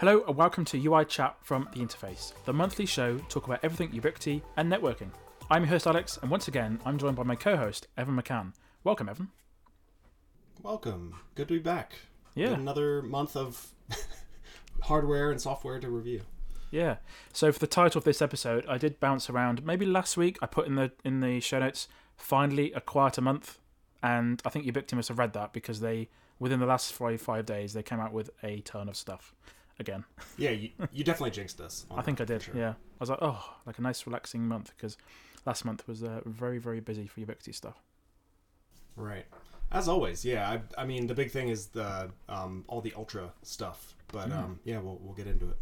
Hello and welcome to UI Chat from The Interface, the monthly show talk about everything Ubiquiti and networking. I'm your host Alex, and once again I'm joined by my co-host Evan McCann. Welcome, Evan. Welcome. Good to be back. Yeah. Another month of hardware and software to review. Yeah. So for the title of this episode, I did bounce around. Maybe last week I put in the in the show notes. Finally, a quieter month, and I think Ubiquiti must have read that because they within the last five five days they came out with a ton of stuff again. Yeah, you, you definitely jinxed us. I think I did. Sure. Yeah. I was like, oh, like a nice relaxing month because last month was uh, very very busy for Ubiquiti stuff. Right. As always, yeah. I, I mean, the big thing is the um, all the ultra stuff, but mm. um, yeah, we'll we'll get into it.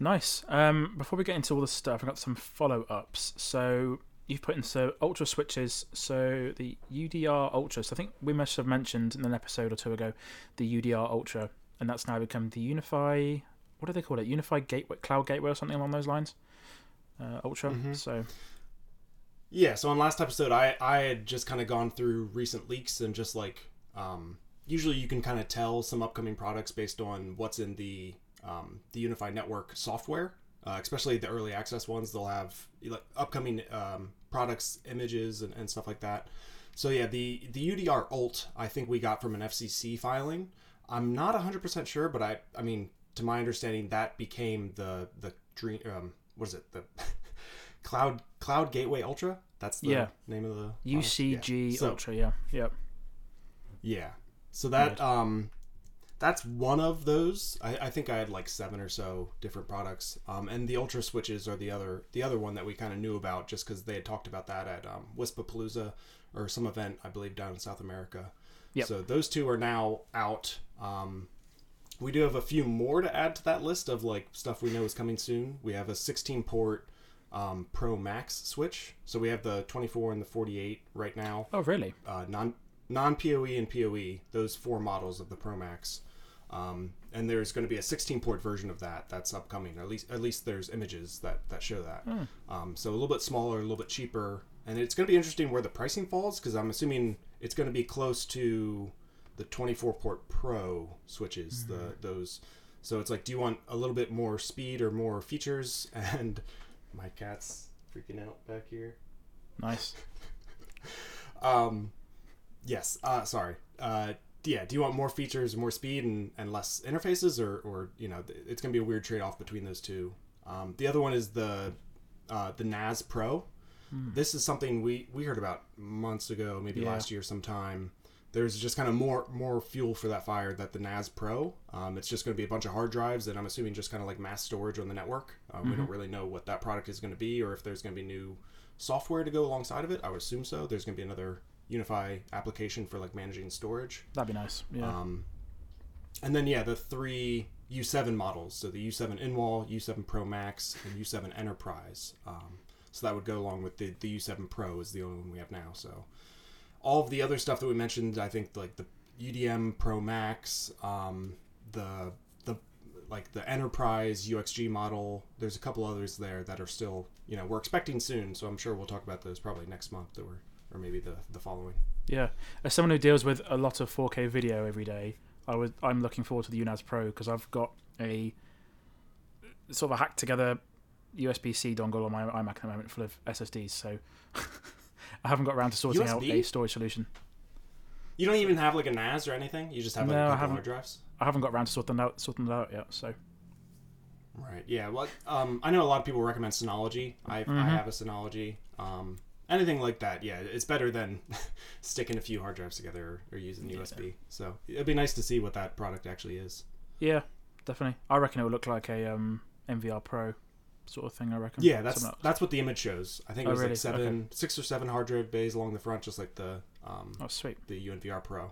Nice. Um, before we get into all the stuff, I've got some follow ups. So you've put in so ultra switches. So the UDR Ultra. So I think we must have mentioned in an episode or two ago the UDR Ultra, and that's now become the UniFi. What do they call it? UniFi Gateway, Cloud Gateway, or something along those lines. Uh, Ultra. Mm-hmm. So. Yeah. So on last episode, I I had just kind of gone through recent leaks and just like um, usually you can kind of tell some upcoming products based on what's in the um, the UniFi network software, uh, especially the early access ones. They'll have like, upcoming um, products, images, and, and, stuff like that. So yeah, the the UDR alt I think we got from an FCC filing. I'm not 100% sure, but I I mean to my understanding that became the the dream. Um, what is it? The cloud cloud gateway ultra. That's the yeah. name of the UCG yeah. So, ultra. Yeah. Yep. Yeah. So that um that's one of those. I, I, think I had like seven or so different products, um, and the Ultra switches are the other the other one that we kind of knew about just because they had talked about that at um, Wispapalooza or some event I believe down in South America. Yep. So those two are now out. Um, we do have a few more to add to that list of like stuff we know is coming soon. We have a 16 port um, Pro Max switch. So we have the 24 and the 48 right now. Oh, really? Uh, non non PoE and PoE, those four models of the Pro Max. Um, and there's going to be a 16 port version of that that's upcoming. At least at least there's images that that show that. Mm. Um, so a little bit smaller, a little bit cheaper, and it's going to be interesting where the pricing falls because I'm assuming it's going to be close to the 24 port Pro switches. Mm. The those. So it's like, do you want a little bit more speed or more features? And my cat's freaking out back here. Nice. um, yes. Uh, sorry. Uh, yeah, do you want more features, more speed, and, and less interfaces, or, or you know, it's gonna be a weird trade off between those two. Um, the other one is the uh, the NAS Pro. Hmm. This is something we we heard about months ago, maybe yeah. last year sometime. There's just kind of more more fuel for that fire that the NAS Pro. Um, it's just going to be a bunch of hard drives, and I'm assuming just kind of like mass storage on the network. Uh, mm-hmm. We don't mm-hmm. really know what that product is going to be, or if there's going to be new software to go alongside of it. I would assume so. There's going to be another UniFi application for like managing storage. That'd be nice. Yeah. Um, and then yeah, the three U7 models. So the U7 in-wall, U7 Pro Max, and U7 Enterprise. Um, so that would go along with the the U7 Pro is the only one we have now. So all of the other stuff that we mentioned, I think like the UDM Pro Max, um, the the like the Enterprise UXG model. There's a couple others there that are still you know we're expecting soon. So I'm sure we'll talk about those probably next month. We're or maybe the the following. Yeah, as someone who deals with a lot of 4K video every day, I would I'm looking forward to the UNAS Pro because I've got a sort of a hacked together USB C dongle on my iMac at the moment full of SSDs, so I haven't got around to sorting USB? out a storage solution. You don't even have like a NAS or anything. You just have like no, a couple hard drives. I haven't got around to sorting out sorting that out yet. So. Right. Yeah. Well, um, I know a lot of people recommend Synology. I mm-hmm. I have a Synology. Um, anything like that, yeah, it's better than sticking a few hard drives together or, or using yeah. USB. So it'd be nice to see what that product actually is. Yeah, definitely. I reckon it would look like a um, NVR Pro sort of thing. I reckon. Yeah, that's that's what the image shows. I think it oh, was really? like seven, okay. six or seven hard drive bays along the front, just like the um, oh sweet the UNVR Pro.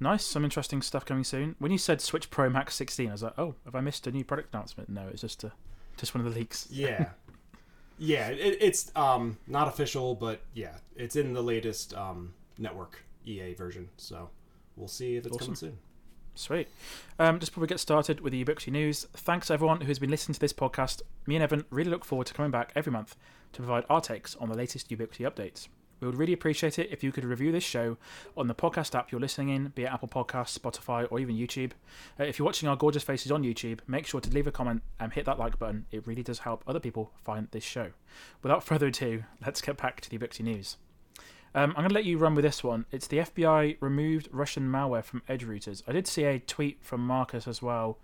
Nice, some interesting stuff coming soon. When you said Switch Pro Max 16, I was like, oh, have I missed a new product announcement? No, it's just a just one of the leaks. Yeah. Yeah, it, it's um, not official, but yeah, it's in the latest um, network EA version. So we'll see if it's coming soon. Sweet. Um, just before we get started with the Ubiquiti news, thanks everyone who's been listening to this podcast. Me and Evan really look forward to coming back every month to provide our takes on the latest Ubiquiti updates. We would really appreciate it if you could review this show on the podcast app you're listening in, be it Apple Podcasts, Spotify, or even YouTube. Uh, if you're watching our gorgeous faces on YouTube, make sure to leave a comment and hit that like button. It really does help other people find this show. Without further ado, let's get back to the Ubiquiti news. Um, I'm going to let you run with this one. It's the FBI removed Russian malware from edge routers. I did see a tweet from Marcus as well.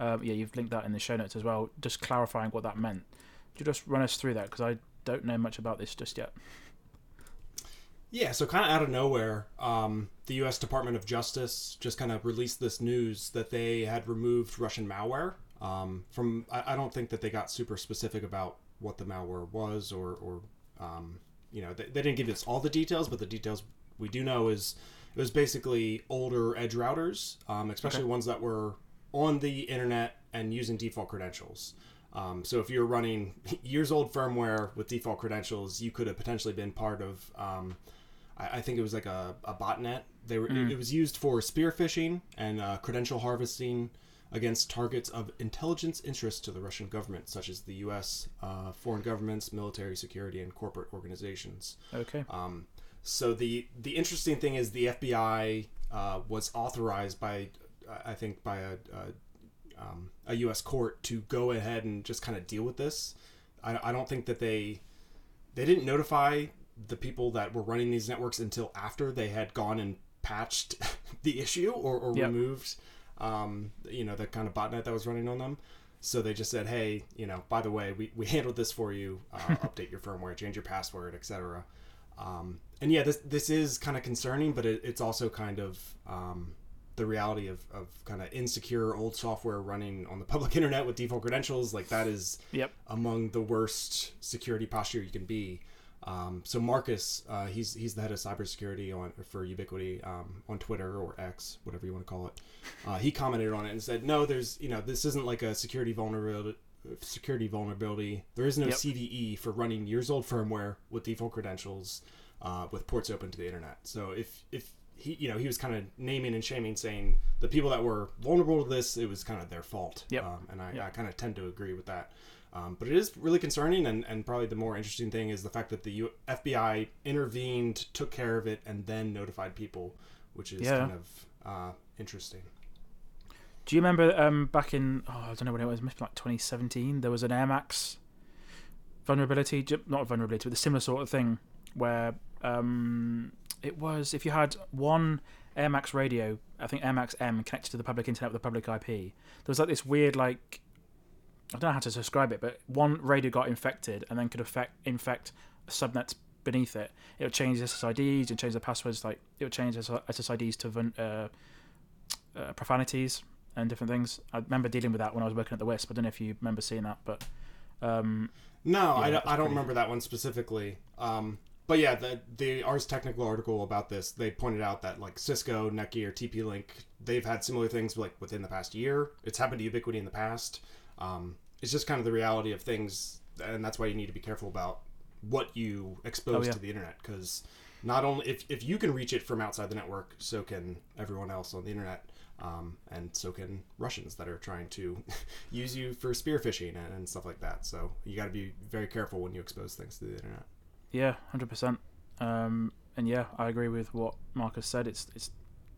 Uh, yeah, you've linked that in the show notes as well, just clarifying what that meant. Could you just run us through that? Because I don't know much about this just yet. Yeah, so kind of out of nowhere, um, the U.S. Department of Justice just kind of released this news that they had removed Russian malware. Um, from I, I, don't think that they got super specific about what the malware was, or, or um, you know, they, they didn't give us all the details, but the details we do know is it was basically older edge routers, um, especially okay. ones that were on the internet and using default credentials. Um, so if you're running years old firmware with default credentials, you could have potentially been part of um, I, I think it was like a, a botnet. They were mm. it, it, was used for spear phishing and uh, credential harvesting against targets of intelligence interest to the Russian government, such as the U.S., uh, foreign governments, military, security, and corporate organizations. Okay. Um, so the the interesting thing is the FBI uh, was authorized by, I think, by a, a, um, a, U.S. court to go ahead and just kind of deal with this. I, I don't think that they they didn't notify the people that were running these networks until after they had gone and patched the issue or, or yep. removed um, you know the kind of botnet that was running on them. So they just said hey you know by the way we, we handled this for you. Uh, update your firmware change your password etc um, and yeah this this is kind of concerning but it, it's also kind of um, the reality of, of kind of insecure old software running on the public internet with default credentials. Like that is yep. among the worst security posture you can be um, so Marcus, uh, he's he's the head of cybersecurity on for Ubiquiti um, on Twitter or X, whatever you want to call it. Uh, he commented on it and said, "No, there's you know this isn't like a security vulnerability. Security vulnerability. There is no yep. CVE for running years old firmware with default credentials uh, with ports open to the internet. So if if he you know he was kind of naming and shaming, saying the people that were vulnerable to this, it was kind of their fault. Yep. Um, and I, yep. I kind of tend to agree with that. Um, but it is really concerning, and, and probably the more interesting thing is the fact that the U- FBI intervened, took care of it, and then notified people, which is yeah. kind of uh, interesting. Do you remember um, back in, oh, I don't know when it was, maybe like 2017, there was an AirMax vulnerability, not a vulnerability, but a similar sort of thing, where um, it was if you had one AirMax radio, I think AirMax M connected to the public internet with a public IP, there was like this weird, like, I don't know how to describe it, but one radio got infected and then could affect infect subnets beneath it. It would change SSIDs, and change the passwords. Like it would change SSIDs to uh, uh, profanities and different things. I remember dealing with that when I was working at the Wisp. I don't know if you remember seeing that, but um, no, yeah, I, don't, I don't remember that one specifically. Um, but yeah, the the Ars Technica article about this, they pointed out that like Cisco, Netgear, TP-Link, they've had similar things like within the past year. It's happened to Ubiquiti in the past. Um, it's just kind of the reality of things, and that's why you need to be careful about what you expose oh, yeah. to the internet because not only if, if you can reach it from outside the network, so can everyone else on the internet. Um, and so can Russians that are trying to use you for spear phishing and, and stuff like that. So you got to be very careful when you expose things to the internet. Yeah, hundred um, percent. And yeah, I agree with what Marcus said. It's it's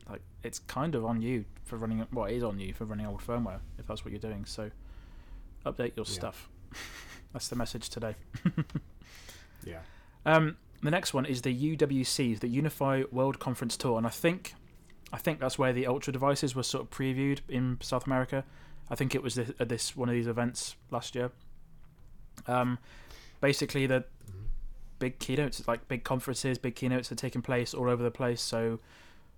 like it's kind of on you for running. Well, it is on you for running old firmware if that's what you're doing. So update your yeah. stuff. That's the message today. yeah. Um, the next one is the UWC, the UniFi World Conference Tour, and I think, I think that's where the Ultra devices were sort of previewed in South America. I think it was this, this one of these events last year. Um, basically the mm-hmm. big keynotes, like big conferences, big keynotes are taking place all over the place. So,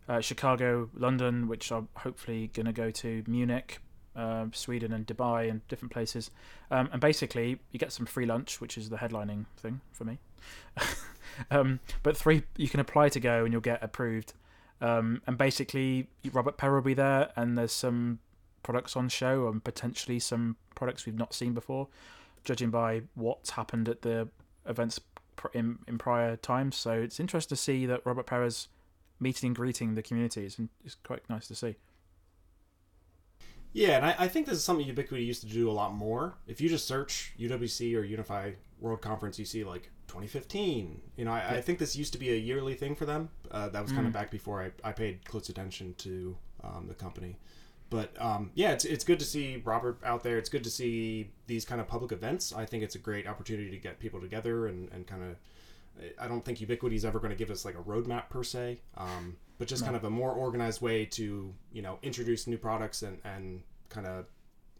uh, Chicago, London, which I'm hopefully going to go to, Munich, uh, Sweden and Dubai and different places. Um, and basically, you get some free lunch, which is the headlining thing for me. um, but three, you can apply to go and you'll get approved. Um, and basically, Robert Pera will be there, and there's some products on show and potentially some products we've not seen before, judging by what's happened at the events in, in prior times. So it's interesting to see that Robert Pera's meeting and greeting the community. It's, it's quite nice to see. Yeah, and I, I, think this is something Ubiquiti used to do a lot more. If you just search UWC or UniFi World Conference, you see like 2015. You know, I, I think this used to be a yearly thing for them. Uh, that was kind of back before I, I paid close attention to um, the company. But um, yeah, it's, it's good to see Robert out there. It's good to see these kind of public events. I think it's a great opportunity to get people together and, and kind of. I don't think Ubiquiti is ever going to give us like a roadmap per se, um, but just kind of a more organized way to you know introduce new products and and kind of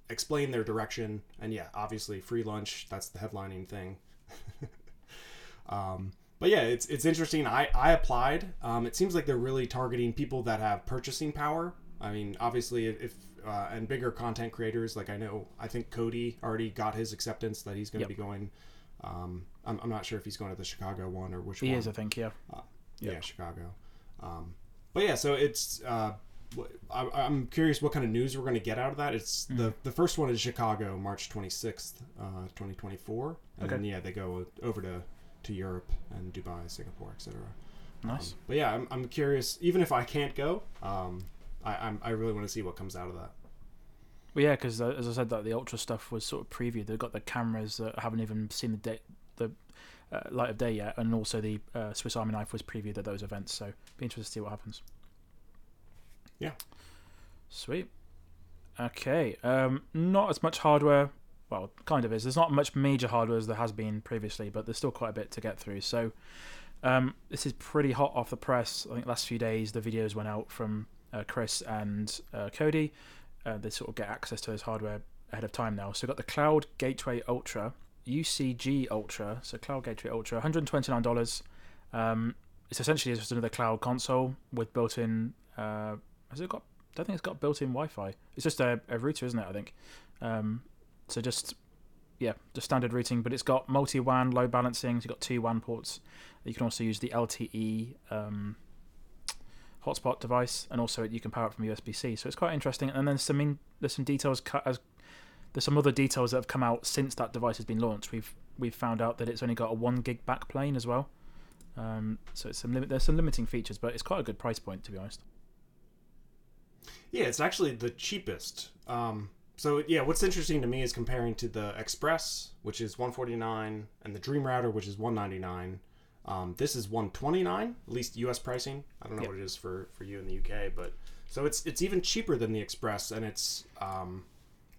explain their direction. And yeah, obviously free lunch. That's the headlining thing. um, but yeah, it's it's interesting. I I applied. Um, it seems like they're really targeting people that have purchasing power. I mean, obviously, if, uh, and bigger content creators, like I know, I think Cody already got his acceptance that he's going to Yep. be going. Um, I'm, I'm not sure if he's going to the Chicago one or which He one. is, I think. Yeah. Yeah, Chicago. Um, but yeah, so it's. Uh, I, I'm curious what kind of news we're going to get out of that. It's Mm-hmm. the the first one is Chicago, March 26th, uh, 2024, and Okay. then yeah, they go over to to Europe and Dubai, Singapore, etc. Nice. Um, but yeah, I'm, I'm curious. Even if I can't go, um, I I'm, I really want to see what comes out of that. Well, yeah, because uh, as I said, that the ultra stuff was sort of previewed. They've got the cameras that haven't even seen the the uh, light of day yet, and also the uh, Swiss Army knife was previewed at those events. So, be interested to see what happens. Yeah. Sweet. Okay. Um, not as much hardware. Well, kind of is. There's not much major hardware as there has been previously, but there's still quite a bit to get through. So, um, this is pretty hot off the press. I think last few days the videos went out from uh, Chris and uh, Cody. Uh, they sort of get access to this hardware ahead of time now. So, we've got the Cloud Gateway Ultra, UCG Ultra, so Cloud Gateway Ultra, $129. Um, it's essentially just another cloud console with built-in. Uh, has it got? I don't think it's got built-in Wi-Fi. It's just a, a router, isn't it? I think. Um, so just yeah, just standard routing, but it's got multi WAN load balancing. So you've got two WAN ports. You can also use the LTE um, hotspot device, and also you can power it from USB C. So it's quite interesting. And then some in, there's some details cut as there's some other details that have come out since that device has been launched. We've we've found out that it's only got a one gig backplane as well. Um, so it's some limit. There's some limiting features, but it's quite a good price point to be honest. Yeah, it's actually the cheapest. Um, so yeah, what's interesting to me is comparing to the Express, which is 149, and the Dream Router, which is 199. Um, this is 129, at least U.S. pricing. I don't know Yep. what it is for, for you in the U.K., but so it's it's even cheaper than the Express, and it's um,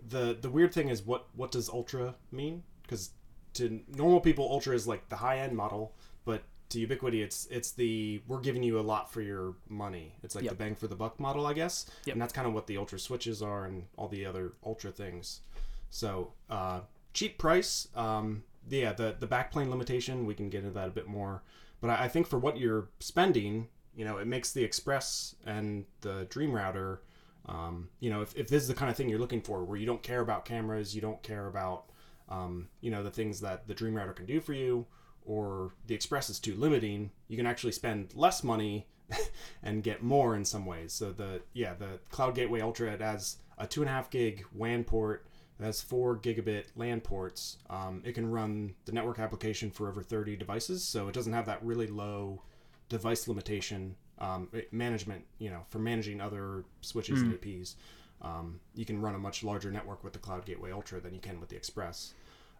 the the weird thing is what what does Ultra mean? Because to normal people, Ultra is like the high end model, but to Ubiquiti, it's it's the we're giving you a lot for your money. It's like Yep. the bang for the buck model, I guess. Yep. And that's kind of what the Ultra switches are and all the other Ultra things. So uh, cheap price. Um, yeah, the the backplane limitation we can get into that a bit more, but I, I think for what you're spending, you know, it makes the Express and the Dream Router. Um, you know, if, if this is the kind of thing you're looking for, where you don't care about cameras, you don't care about, um, you know, the things that the Dream Router can do for you, or the Express is too limiting, you can actually spend less money and get more in some ways. So the yeah, the Cloud Gateway Ultra it has a two and a half gig WAN port. It has four gigabit LAN ports. Um, it can run the network application for over 30 devices, so it doesn't have that really low device limitation um, management. You know, for managing other switches and APs, um, you can run a much larger network with the Cloud Gateway Ultra than you can with the Express.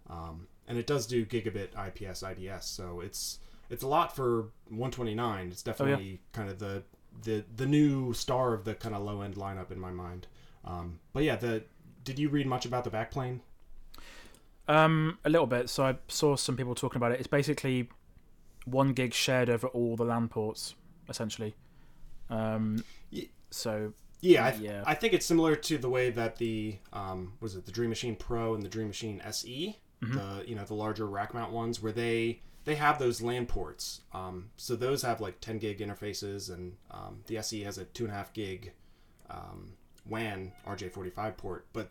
Um, and it does do gigabit IPS IDS, so it's it's a lot for 129. It's definitely kind of the the the new star of the kind of low end lineup in my mind. Um, but yeah, the did you read much about the backplane? Um, a little bit. So I saw some people talking about it. It's basically one gig shared over all the LAN ports, essentially. Um, so Yeah, I, Yeah. I think it's similar to the way that the um, was it the Dream Machine Pro and the Dream Machine SE, the you know the larger rack mount ones, where they they have those LAN ports. Um, so those have like 10 gig interfaces, and um, the SE has a two and a half gig um, WAN RJ45 port. But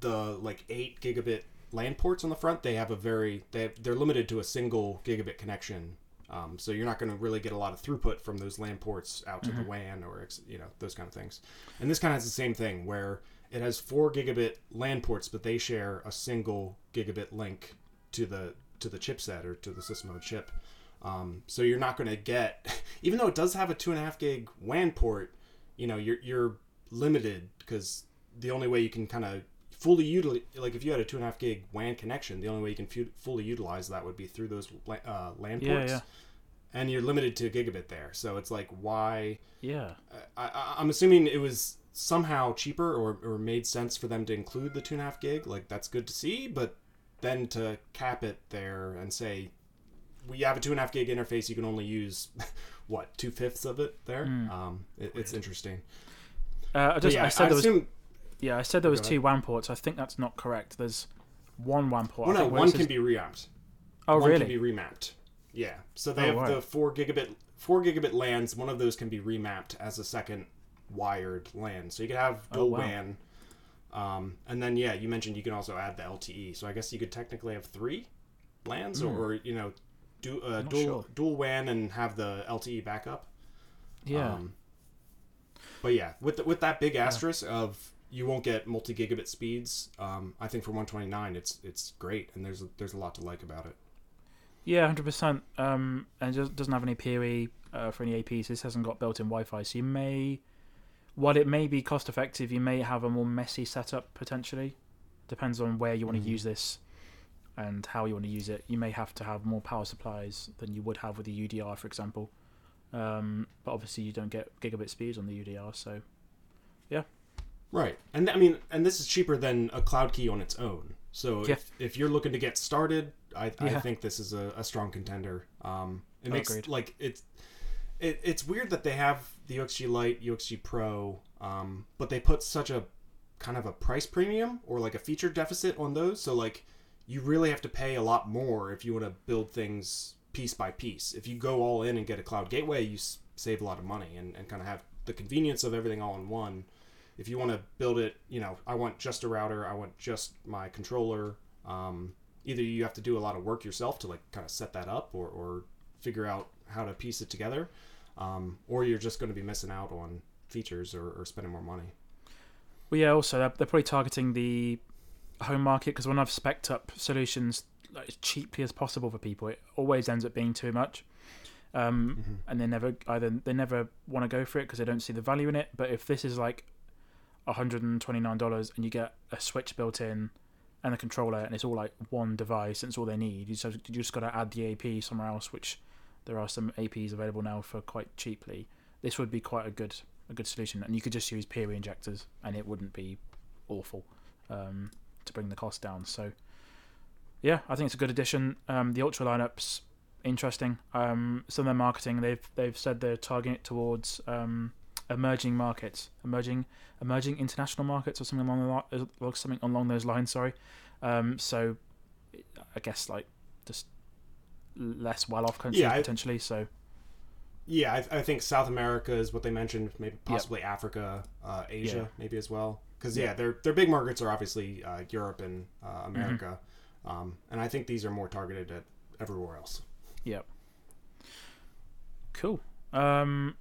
the like eight gigabit LAN ports on the front, they have a very they they're limited to a single gigabit connection. Um, so you're not going to really get a lot of throughput from those LAN ports out to the WAN or you know those kind of things. And this kind of has the same thing where it has four gigabit LAN ports, but they share a single gigabit link to the to the chipset or to the system on chip. Um, so you're not going to get, even though it does have a two and a half gig WAN port, you know you're you're limited because the only way you can kind of fully utilize like if you had a two and a half gig WAN connection, the only way you can fu- fully utilize that would be through those uh, LAN Yeah, ports, yeah. and you're limited to gigabit there. So it's like why? Yeah. I, I, I'm assuming it was somehow cheaper or, or made sense for them to include the two and a half gig. Like that's good to see, but then to cap it there and say we have a two and a half gig interface, you can only use what two fifths of it there. Um, it, it's interesting. Uh, I just yeah, I said there was assume yeah I said there was two WAN ports. I think that's not correct. There's one WAN port. well, no, one it can be reamped. Oh one really? can be remapped. Yeah. So they Oh, have wow. the four gigabit four gigabit LANs. One of those can be remapped as a second wired LAN. So you could have Oh, dual wow. WAN. Um, and then yeah, you mentioned you can also add the LTE. So I guess you could technically have three LANs, or, or you know, do uh, dual sure. dual WAN and have the LTE backup. yeah. Um, but yeah, with the, with that big asterisk of you won't get multi gigabit speeds. Um, I think for 129, it's it's great, and there's there's a lot to like about it. Yeah, hundred percent. Um, and it just doesn't have any PoE uh, for any APs. This hasn't got built-in Wi-Fi, so you may, while it may be cost-effective, you may have a more messy setup potentially. Depends on where you want to Mhm. use this and how you want to use it. You may have to have more power supplies than you would have with the UDR, for example. Um, but obviously, you don't get gigabit speeds on the UDR, so Right, and I mean, and this is cheaper than a cloud key on its own. So Yeah. if, if you're looking to get started, I, I think this is a, a strong contender. Um, it Oh, makes agreed. like it's it, it's weird that they have the UXG Lite, UXG Pro, um, but they put such a kind of a price premium or like a feature deficit on those. So like you really have to pay a lot more if you want to build things piece by piece. If you go all in and get a cloud gateway, you s- save a lot of money and, and kind of have the convenience of everything all in one. If you want to build it, you know, I want just a router, I want just my controller. Um, either you have to do a lot of work yourself to like kind of set that up or, or figure out how to piece it together, um, or you're just going to be missing out on features or, or spending more money. Well, yeah. Also, they're, they're probably targeting the home market because when I've spec'd up solutions like, as cheaply as possible for people, it always ends up being too much. Um, And they never either they never want to go for it because they don't see the value in it. But if this is like hundred and you get a switch built in and a controller and it's all like one device and it's all they need, you just you just got to add the AP somewhere else, which there are some APs available now for quite cheaply. This would be quite a good a good solution, and you could just use PoE injectors, and it wouldn't be awful um, to bring the cost down. So, yeah, I think it's a good addition. Um, the Ultra lineups interesting. Um, some of their marketing, they've they've said they're targeting it towards um, emerging markets, emerging emerging international markets, or something along the li- or something along those lines. Sorry. Um, so, I guess like just less well-off countries Yeah, I- potentially. So Yeah, I, I think South America is what they mentioned. Maybe possibly Africa, uh, Asia, Yeah. maybe as well. Because Yeah. yeah, their their big markets are obviously uh, Europe and uh, America, um, and I think these are more targeted at everywhere else. Yep. Cool. Um,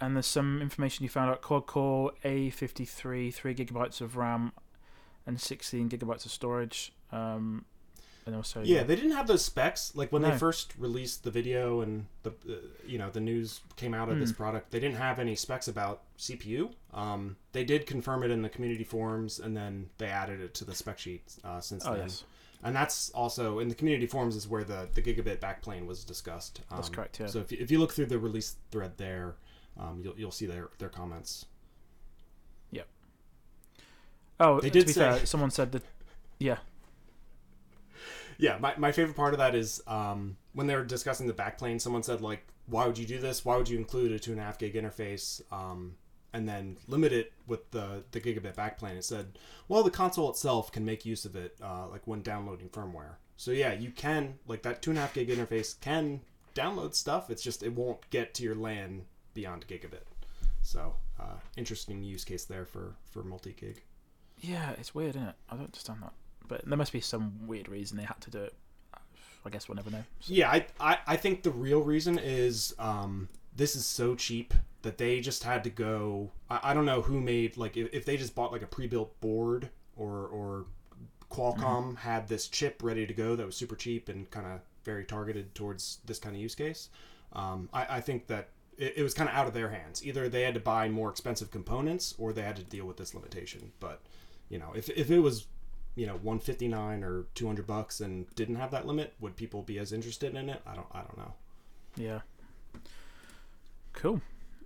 and there's some information you found out. Quad core A53, three gigabytes of RAM, and 16 gigabytes of storage. Um, and also Yeah, they didn't have those specs. Like when No. they first released the video and the uh, you know the news came out of this Hmm. product, they didn't have any specs about CPU. Um, they did confirm it in the community forums, and then they added it to the spec sheet uh, since Oh then. yes, And that's also in the community forums is where the, the gigabit backplane was discussed. Um, That's correct, yeah. So if you, if you look through the release thread there, um, you'll you'll see their their comments. Yep. Oh, They did say- fair, someone said that. Yeah, Yeah, my, my favorite part of that is um, when they were discussing the backplane, someone said like, "Why would you do this? Why would you include a two and a half gig interface um, and then limit it with the the gigabit backplane?" It said, "Well, the console itself can make use of it, uh, like when downloading firmware. So yeah, you can like that two and a half gig interface can download stuff. It's just it won't get to your LAN beyond gigabit. So uh, interesting use case there for for multi gig. yeah, it's weird, isn't it? I don't understand that, but there must be some weird reason they had to do it. I guess we'll never know. Yeah, I, I, I think the real reason is um, this is so cheap that they just had to go. I, I don't know who made like if, if they just bought like a pre-built board or or Qualcomm had this chip ready to go that was super cheap and kind of very targeted towards this kind of use case. Um, I, I think that it, it was kind of out of their hands. Either they had to buy more expensive components or they had to deal with this limitation. But you know, if, if it was you know 159 or 200 bucks and didn't have that limit, would people be as interested in it? I don't I don't know. Yeah. Cool.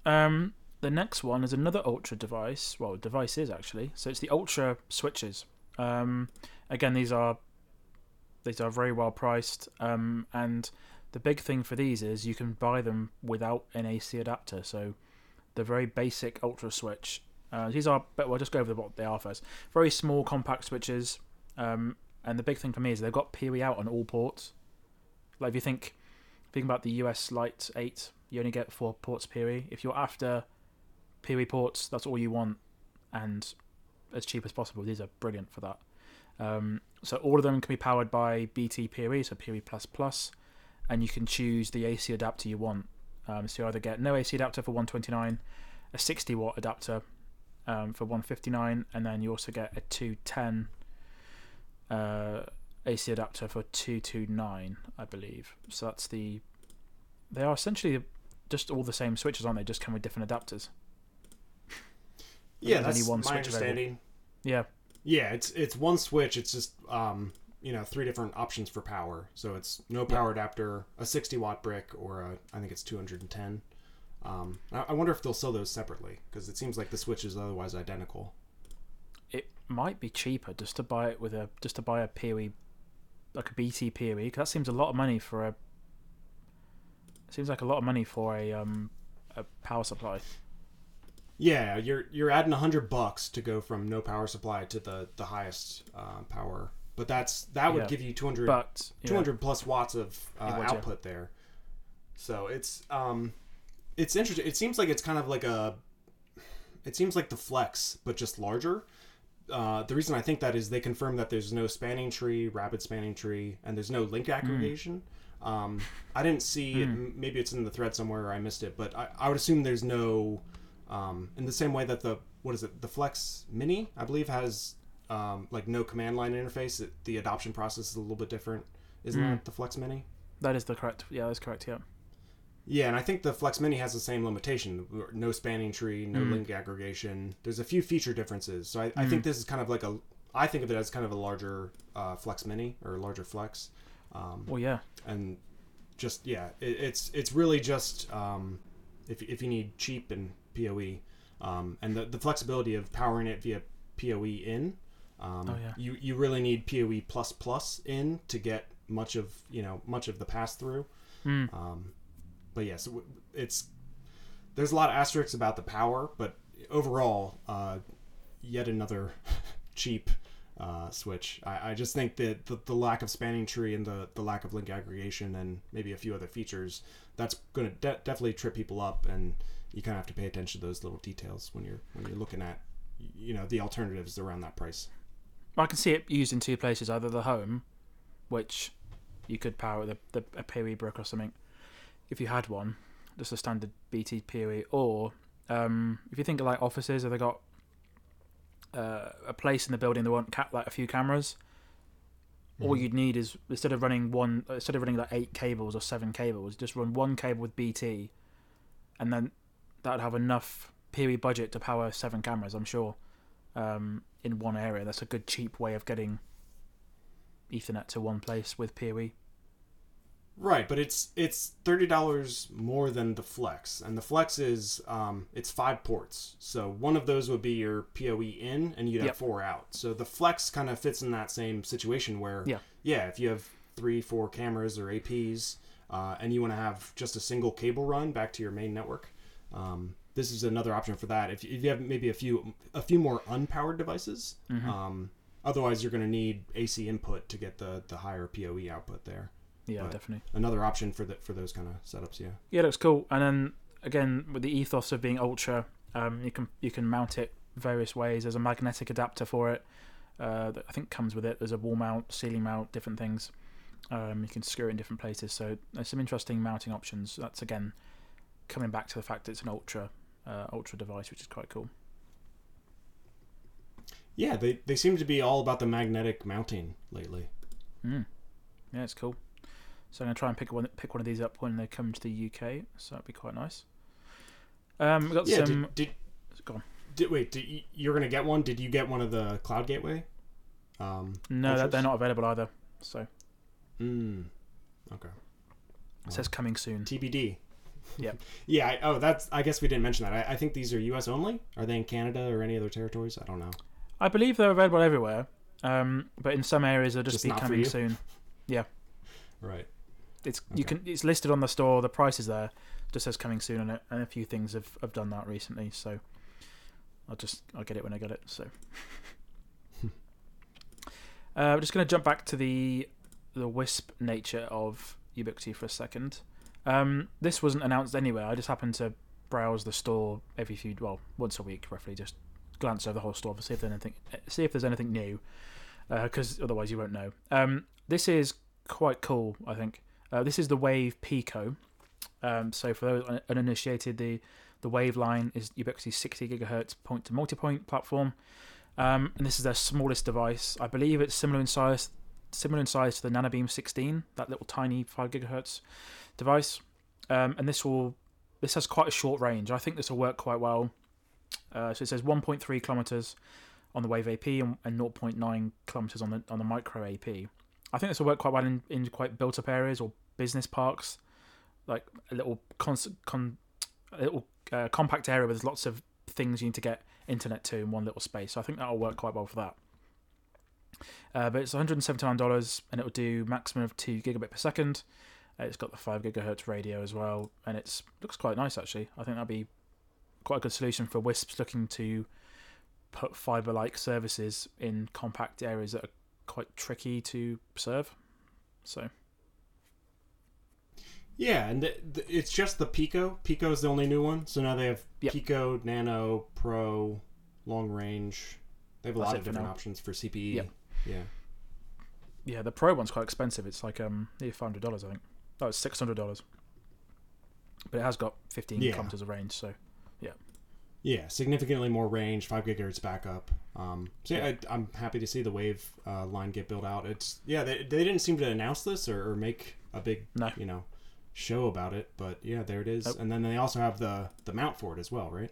Um, the next one is another Ultra device. Well, device is actually. So it's the Ultra switches. Um, again, these are these are very well priced. Um, and the big thing for these is you can buy them without an AC adapter. So the very basic Ultra switch. Uh, these are, but we'll just go over what they are first. Very small, compact switches. Um, and the big thing for me is they've got PoE out on all ports. Like if you think, think about the US Lite 8, you only get four ports PoE. If you're after PoE ports, that's all you want, and as cheap as possible. These are brilliant for that. Um, so all of them can be powered by BT PoE, so PoE plus plus, and you can choose the AC adapter you want. Um, so you either get no AC adapter for 129, a 60 watt adapter um, for 159, and then you also get a 210 uh, AC adapter for 229, I believe. So that's the. They are essentially just all the same switches, aren't they? Just come with different adapters. Yeah, that's only one my switch available. understanding. Yeah, Yeah, it's it's one switch. It's just um, you know three different options for power. So it's no power adapter, a 60 watt brick, or a I think it's 210. Um, I, I wonder if they'll sell those separately because it seems like the switch is otherwise identical. it might be cheaper just to buy it with a just to buy a PoE, like a BT PoE. 'cause that seems a lot of money for a. Seems like a lot of money for a um a power supply. Yeah, you're you're adding hundred bucks to go from no power supply to the the highest uh, power, but that's that would Yeah. give you 200 But yeah, 200 plus watts of uh, output there. So it's um, it's interesting. It seems like it's kind of like a, it seems like the flex, but just larger. Uh, the reason I think that is they confirm that there's no spanning tree, rapid spanning tree, and there's no link aggregation. Um, I didn't see it. Maybe it's in the thread somewhere or I missed it, but I, I would assume there's no. Um, in the same way that the what is it? The Flex Mini, I believe, has um, like no command line interface. It, the adoption process is a little bit different. Isn't Mm. that the Flex Mini? that is the correct. Yeah, that's correct. Yeah. Yeah, and I think the Flex Mini has the same limitation: no spanning tree, no Mm. link aggregation. There's a few feature differences, so I, I think this is kind of like a. I think of it as kind of a larger uh, Flex Mini or larger Flex, um, Well, yeah. and just yeah, it, it's it's really just um, if if you need cheap and PoE, um, and the the flexibility of powering it via PoE in. Um, Oh, yeah. You you really need PoE plus plus in to get much of you know much of the pass through. Mm. Um, but yes, w- it's there's a lot of asterisks about the power, but overall, uh, yet another cheap uh, switch. I, I just think that the, the lack of spanning tree and the, the lack of link aggregation and maybe a few other features that's going to de- definitely trip people up, and you kind of have to pay attention to those little details when you're when you're looking at you know the alternatives around that price. I can see it used in two places: either the home, which you could power with a, the, a PoE brick or something, if you had one, just a standard BT PoE, or um, if you think of like offices, have they got uh, a place in the building that want ca- like a few cameras? All Mhm. you'd need is instead of running one, instead of running like eight cables or seven cables, just run one cable with BT, and then that would have enough PoE budget to power seven cameras. I'm sure um, in one area. That's a good cheap way of getting Ethernet to one place with. PoE. Right, but it's it's thirty dollars more than the Flex, and the Flex is um, it's five ports. So one of those would be your PoE in, and you'd have Yep. four out. So the Flex kind of fits in that same situation where, Yeah. yeah, if you have three, four cameras or APs, uh, and you want to have just a single cable run back to your main network, um, this is another option for that. If, if you have maybe a few a few more unpowered devices, Mm-hmm. um, otherwise you're going to need AC input to get the the higher PoE output there Yeah, Right. definitely. another option for the, for those kind of setups. Yeah. Yeah, it looks cool. And then again, with the ethos of being ultra, um, you can you can mount it various ways. There's a magnetic adapter for it. Uh, that I think comes with it. There's a wall mount, ceiling mount, different things. Um, you can screw it in different places. So there's some interesting mounting options. That's again coming back to the fact that it's an ultra uh, ultra device, which is quite cool. Yeah, they, they seem to be all about the magnetic mounting lately. Mm. Yeah, it's cool. So I'm gonna try and pick one pick one of these up when they come to the UK. So that'd be quite nice. Um, we got Yeah. some. Did, did, Go on. did wait? Did you, you're gonna get one? Did you get one of the Cloud Gateway Um, No, that, they're not available either. So Mm, okay. it says coming soon. TBD. Yep. yeah. I, oh, that's. I guess we didn't mention that. I, I think these are U.S. only. Are they in Canada or any other territories? I don't know. I believe they're available everywhere, um, but in some areas they'll just, Just be coming soon. Yeah. Right. It's you can it's listed on the store. The price is there. Just says coming soon on it, and a few things have, have done that recently. So I'll just I'll get it when I get it. So uh, we're just going to jump back to the the Wisp nature of Ubiquiti for a second. Um, this wasn't announced anywhere. I just happened to browse the store every few well once a week roughly. Just glance over the whole store to see if there's anything see if there's anything new, because otherwise you won't know. Um, this is quite cool, I think. Uh, this is the Wave Pico. Um, so for those uninitiated, the the Wave line is Ubiquiti's 60 gigahertz point to multipoint platform, um, and this is their smallest device. I believe it's similar in size, similar in size to the Nanobeam 16, that little tiny 5 gigahertz device. Um, and this will this has quite a short range. I think this will work quite well. Uh, so it says 1.3 kilometers on the Wave AP and, and 0.9 kilometers on the on the Micro AP. I think this will work quite well in, in quite built up areas or business parks, like a little cons- con- a little uh, compact area with lots of things you need to get internet to in one little space. So I think that'll work quite well for that. Uh, but it's $179 and it will do maximum of 2 gigabit per second. Uh, it's got the 5 gigahertz radio as well, and it looks quite nice actually. I think that'd be quite a good solution for WISPs looking to put fiber like services in compact areas that are quite tricky to serve. So Yeah, and th- th- it's just the Pico. Pico is the only new one. So now they have Yep. Pico, Nano, Pro, long range. They have a That's lot of different options for CPE. Yep. Yeah. yeah, the Pro one's quite expensive. It's like um nearly five hundred dollars, I think. Oh, it's six hundred dollars. But it has got fifteen Yeah. kilometers of range, so Yeah, Yeah, significantly more range, five gigahertz backup. Um, so yeah, I, I'm happy to see the Wave uh, line get built out. It's yeah, they, they didn't seem to announce this or, or make a big No. you know show about it, but yeah, there it is. Nope. And then they also have the the mount for it as well, right?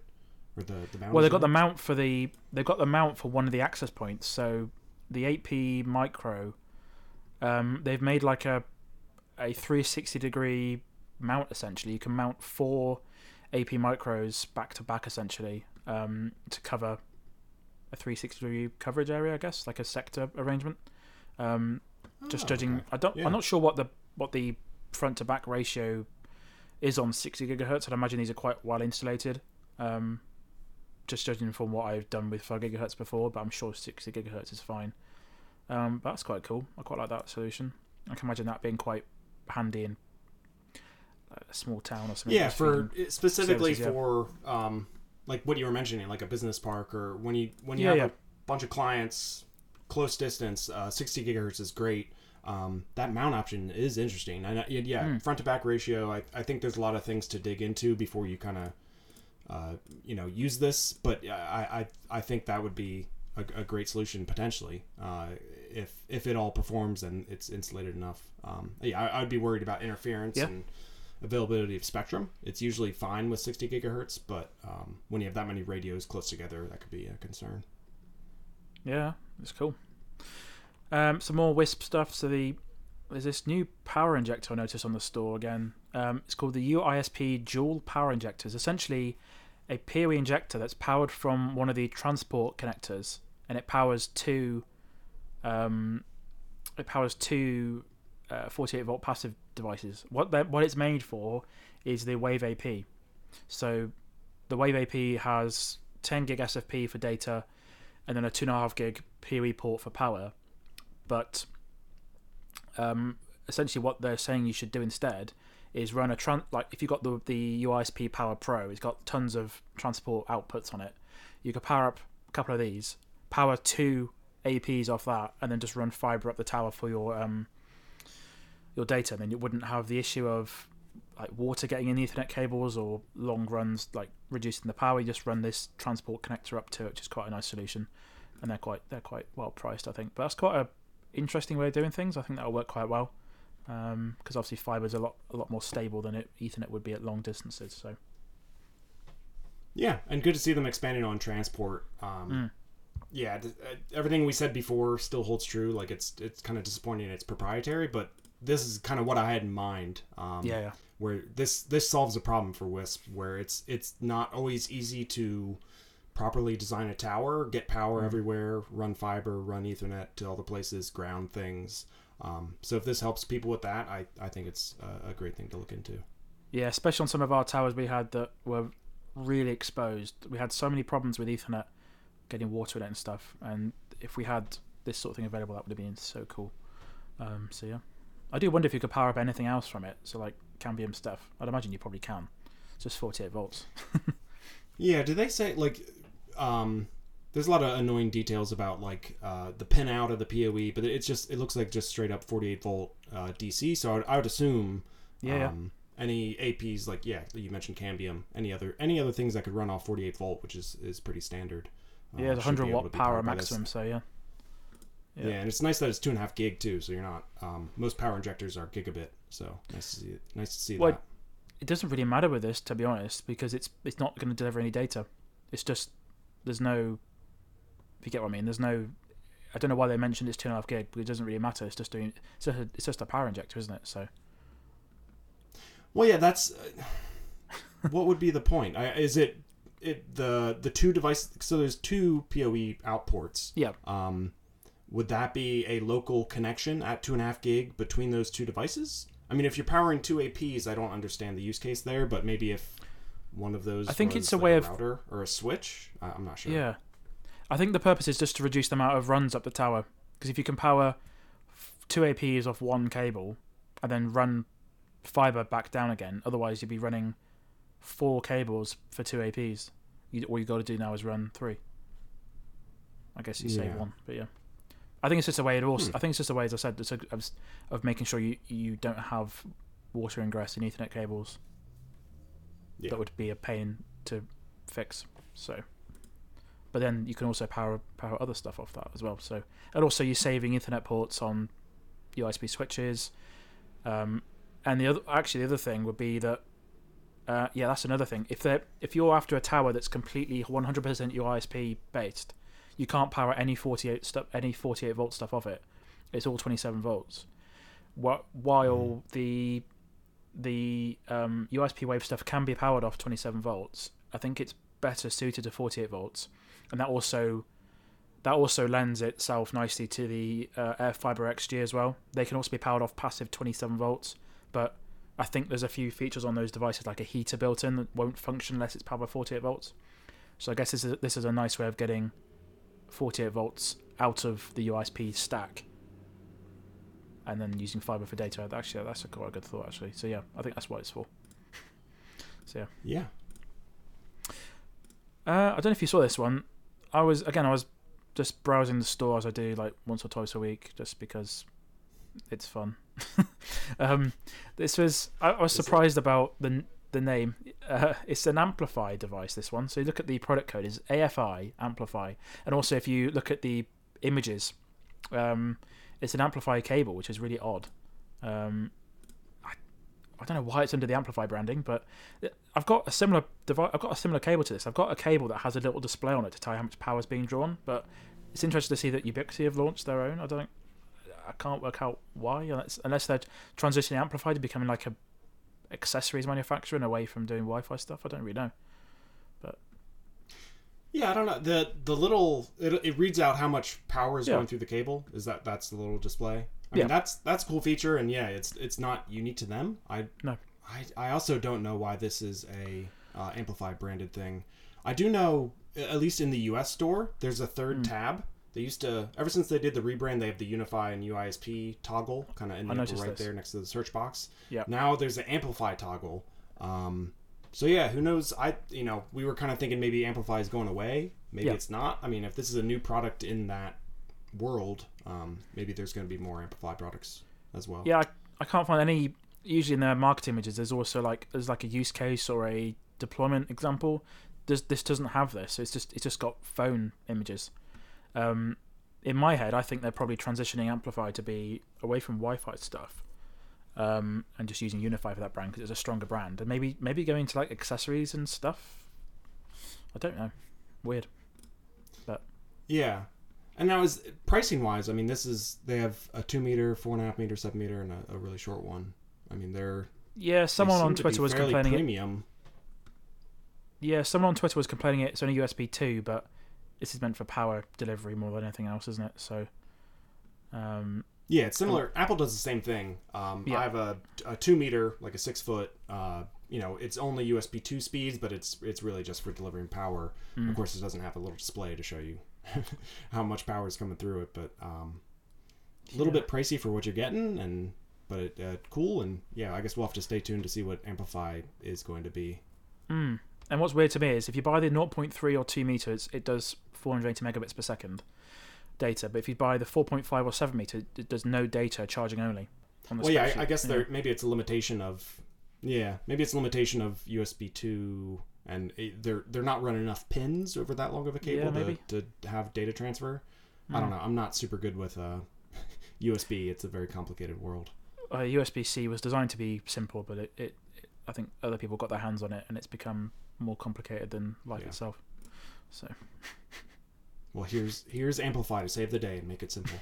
Or the the mount. Well, they've got the mount for the they've got the mount for one of the access points. So the AP Micro, um, they've made like a a 360 degree mount essentially. You can mount four AP Micros back to back essentially um, to cover a 360 degree coverage area, I guess, like a sector arrangement. Um, just Oh, judging, okay. I don't, Yeah. I'm not sure what the what the front to back ratio is on 60 gigahertz. I'd imagine these are quite well insulated. Um, just judging from what I've done with 5 gigahertz before, but I'm sure 60 gigahertz is fine. Um, but that's quite cool. I quite like that solution. I can imagine that being quite handy in a small town or something. yeah for specifically services, yeah. for um like what you were mentioning like a business park or when you when you Yeah, have yeah. a bunch of clients close distance uh, 60 gigahertz is great um, that mount option is interesting and uh, yeah, yeah Hmm. front to back ratio I, I think there's a lot of things to dig into before you kind of uh, you know use this but I, I I think that would be a, a great solution potentially uh, if if it all performs and it's insulated enough um, yeah I, I'd be worried about interference Yeah. and availability of spectrum. It's usually fine with 60 gigahertz, but um, when you have that many radios close together, that could be a concern. Yeah, it's cool. Um, some more Wisp stuff. So the there's this new power injector I noticed on the store again. Um, it's called the UISP Dual Power Injectors. Essentially, a PoE injector that's powered from one of the transport connectors, and it powers two. Um, it powers two uh, 48 volt passive devices. What what it's made for is the Wave AP. So the Wave AP has 10 gig SFP for data, and then a two and a half gig PoE port for power. But um, essentially, what they're saying you should do instead is run a tran- like if you've got the the UISP Power Pro, it's got tons of transport outputs on it. You could power up a couple of these, power two APs off that, and then just run fiber up the tower for your um your data. Then you wouldn't have the issue of like water getting in the Ethernet cables or long runs like reducing the power. You just run this transport connector up to it, which is quite a nice solution, and they're quite they're quite well priced, I think. But that's quite a interesting way of doing things. I think that'll work quite well because obviously fiber is a lot a lot more stable than it Ethernet would be at long distances. So Yeah, and good to see them expanding on transport. Um, yeah, th- uh, everything we said before still holds true. Like it's it's kind of disappointing it's proprietary, but this is kind of what I had in mind. Um, Yeah, yeah. Where this this solves a problem for Wisp, where it's it's not always easy to properly design a tower, get power everywhere, run fiber, run Ethernet to all the places, ground things. Um, so if this helps people with that, I, I think it's a, a great thing to look into. Yeah, especially on some of our towers we had that were really exposed. We had so many problems with Ethernet getting water in it and stuff. And if we had this sort of thing available, that would have been so cool. Um, so yeah, I do wonder if you could power up anything else from it. So like Cambium stuff. I'd imagine you probably can. It's just 48 volts. Yeah, do they say like um there's a lot of annoying details about like uh, the pin out of the PoE, but it's just it looks like just straight up 48 volt uh, DC. So I would, I would assume Yeah, yeah. um, any APs like yeah you mentioned Cambium, any other any other things that could run off 48 volt, which is is pretty standard. uh, yeah, it's 100 able watt power maximum. So yeah. Yeah. and it's nice that it's two and a half gig too. So you're not um, most power injectors are gigabit. So nice to see it. Nice to see Well, that. it doesn't really matter with this, to be honest, because it's it's not going to deliver any data. It's just there's no. If you get what I mean, there's no. I don't know why they mentioned it's two and a half gig, but it doesn't really matter. It's just doing. It's just a, it's just a power injector, isn't it? So Well, yeah, that's uh, what would be the point? I, is it it the the two devices? So there's two PoE outports. yeah, Um, would that be a local connection at two and a half gig between those two devices? I mean, if you're powering two APs, I don't understand the use case there. But maybe if one of those, I think it's a like way of- router or a switch. I, I'm not sure. yeah. I think the purpose is just to reduce the amount of runs up the tower, because if you can power two APs off one cable and then run fiber back down again, otherwise you'd be running four cables for two APs. You, all you got to do now is run three. I guess you save Yeah. one, but yeah. I think it's just a way. It also, Hmm. I think it's just a way, as I said, it's a, of, of making sure you you don't have water ingress in Ethernet cables. Yeah. That would be a pain to fix. So, but then you can also power power other stuff off that as well. So, and also you're saving Ethernet ports on UISP switches. Um, and the other, actually, the other thing would be that, uh, yeah, that's another thing. If they if you're after a tower that's completely 100% UISP based, you can't power any 48 stuff, any 48 volt stuff off it. It's all 27 volts. Wh- While the the um, UISP wave stuff can be powered off 27 volts, I think it's better suited to 48 volts, and that also that also lends itself nicely to the uh, Air Fiber XG as well. They can also be powered off passive 27 volts, but I think there's a few features on those devices like a heater built in that won't function unless it's powered by 48 volts. So I guess this is this is a nice way of getting 48 volts out of the UISP stack, and then using fiber for data. Actually, that's a quite a good thought. Actually, so yeah, I think that's what it's for. So yeah. Yeah. Uh, I don't know if you saw this one. I was again. I was just browsing the store as I do, like once or twice a week, just because it's fun. um, this was. I, I was Is it? surprised about the the name. Uh, it's an AmpliFi device. This one. So you look at the product code is AFI AmpliFi, and also if you look at the images, um, it's an AmpliFi cable, which is really odd. Um, I don't know why it's under the AmpliFi branding, but I've got a similar device. I've got a similar cable to this. I've got a cable that has a little display on it to tell you how much power is being drawn. But it's interesting to see that Ubiquiti have launched their own. I don't. I can't work out why, unless, unless they're transitioning AmpliFi to becoming like a accessories manufacturer and away from doing Wi-Fi stuff. I don't really know. But yeah, I don't know. The the little it, it reads out how much power is Yeah. going through the cable. Is that that's the little display? I Yeah. mean that's that's a cool feature and yeah, it's it's not unique to them. I No. I I also don't know why this is a uh, AmpliFi branded thing. I do know at least in the US store, there's a third Hmm. tab. They used to ever since they did the rebrand, they have the UniFi and UISP toggle kind of in the I upper noticed right this. there next to the search box. Yeah. Now there's an AmpliFi toggle. Um, so yeah, who knows? I you know we were kind of thinking maybe AmpliFi is going away. Maybe Yeah. it's not. I mean, if this is a new product in that world, um, maybe there's going to be more AmpliFi products as well. Yeah, I, I can't find any. Usually in their market images, there's also like there's like a use case or a deployment example. This this doesn't have this. So it's just it's just got phone images. Um, in my head, I think they're probably transitioning AmpliFi to be away from Wi-Fi stuff, um, and just using UniFi for that brand because it's a stronger brand, and maybe maybe going to like accessories and stuff. I don't know. Weird. But yeah, and now is pricing wise. I mean, this is they have a two meter, four and a half meter, seven meter, and a, a really short one. I mean, they're Yeah, someone on Twitter was complaining. It, Premium. yeah, someone on Twitter was complaining it's only USB two, but this is meant for power delivery more than anything else, isn't it? So, um, Yeah, it's similar. Apple does the same thing. Um, Yeah. I have a, a two meter, like a six foot. Uh, you know, it's only USB two speeds, but it's it's really just for delivering power. Mm. Of course, it doesn't have a little display to show you how much power is coming through it, but um, a little Yeah. bit pricey for what you're getting, and but it, uh, cool. And yeah, I guess we'll have to stay tuned to see what AmpliFi is going to be. mm. and what's weird to me is if you buy the 0.3 or 2 meters, it does 480 megabits per second data, but if you buy the 4.5 or 7 meter, it does no data, charging only. On Well, yeah, I, I guess Yeah. there maybe it's a limitation of yeah, maybe it's a limitation of USB two, and it, they're they're not running enough pins over that long of a cable Yeah, to, to have data transfer. I don't Mm. know. I'm not super good with uh, USB. It's a very complicated world. uh, USB C was designed to be simple, but it, it, it, I think other people got their hands on it, and it's become more complicated than life Yeah. itself. So Well, here's here's AmpliFi to save the day and make it simple.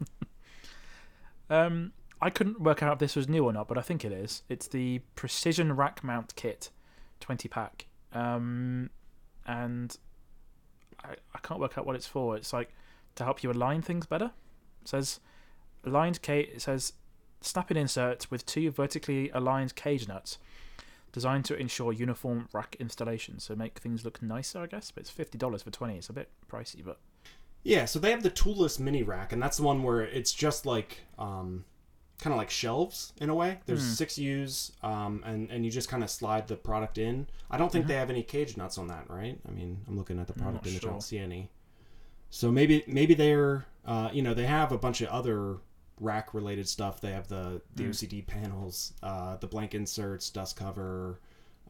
um, I couldn't work out if this was new or not, but I think it is. It's the Precision Rack Mount Kit, twenty pack, um, and I, I can't work out what it's for. It's like to help you align things better. It says aligned cage. It says snap-in insert with two vertically aligned cage nuts, designed to ensure uniform rack installation. So make things look nicer, I guess. But it's fifty dollars for twenty. It's a bit pricey, but Yeah, so they have the toolless mini rack, and that's the one where it's just like um, kind of like shelves in a way. There's Hmm. six U's, um, and and you just kind of slide the product in. I don't think Mhm. they have any cage nuts on that, right? I mean, I'm looking at the product not image. I don't see any. So maybe maybe they're uh, you know they have a bunch of other rack related stuff. They have the the Hmm. OCD panels, uh, the blank inserts, dust cover.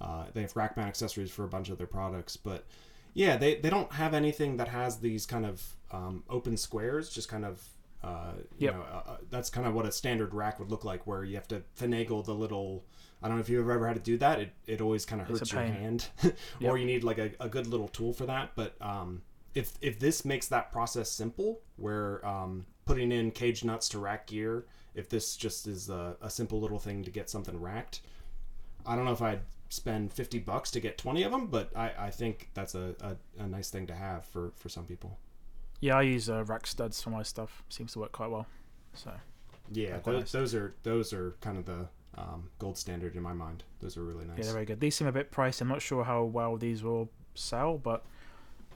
Uh, they have rack mount accessories for a bunch of their products, but yeah, they, they don't have anything that has these kind of um, open squares. Just kind of uh, you Yep. know uh, uh, that's kind of what a standard rack would look like, where you have to finagle the little. I don't know if you've ever had to do that. It, it always kind of hurts your hand, Yep. or you need like a, a good little tool for that. But um, if if this makes that process simple, where um, putting in cage nuts to rack gear, if this just is a, a simple little thing to get something racked, I don't know if I'd spend 50 bucks to get 20 of them, but I, I think that's a, a, a nice thing to have for, for some people. Yeah, I use uh, rack studs for my stuff. Seems to work quite well. So Yeah, those, nice. those are those are kind of the um, gold standard in my mind. Those are really nice. yeah, they're very good. These seem a bit pricey. I'm not sure how well these will sell, but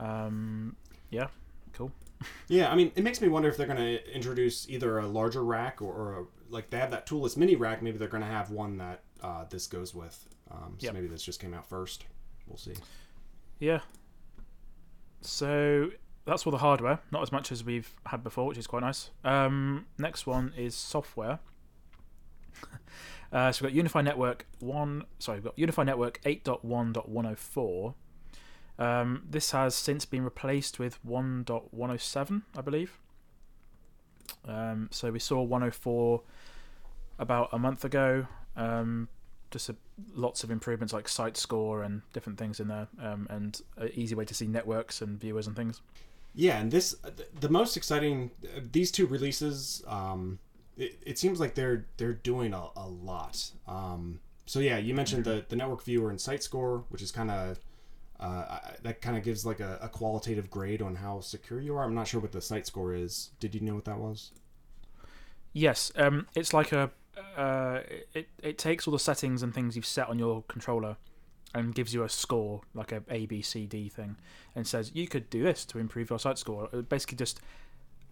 um, yeah, cool. Yeah, I mean, it makes me wonder if they're going to introduce either a larger rack or, or a, like they have that toolless mini rack. Maybe they're going to have one that uh, this goes with. Um, so Yep. maybe this just came out first. We'll see. Yeah. So that's all the hardware, not as much as we've had before, which is quite nice. Um, next one is software. uh, so we've got UniFi Network one. Sorry, we've got UniFi Network eight point one point one hundred four. Um, this has since been replaced with 1.107, I believe. Um, so we saw 104 about a month ago. Um, just a, lots of improvements like site score and different things in there, um, and an easy way to see networks and viewers and things. Yeah, and this the most exciting these two releases. Um, it, it seems like they're they're doing a, a lot. Um, so yeah, you mentioned the the network viewer and site score, which is kind of uh, that kind of gives like a, a qualitative grade on how secure you are. I'm not sure what the site score is. Did you know what that was? Yes, um, it's like a uh, it it takes all the settings and things you've set on your controller and gives you a score like a A B C D thing and says you could do this to improve your site score. Uh, Basically, just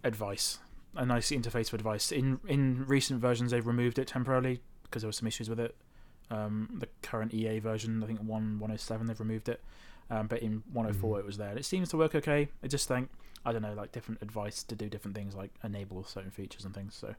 advice, a nice interface for advice. In in recent versions, they've removed it temporarily because there were some issues with it. Um, the current EA version, I think one one hundred seven, they've removed it. Um, but in 104 it was there. And it seems to work okay. I just think I don't know, like different advice to do different things, like enable certain features and things. So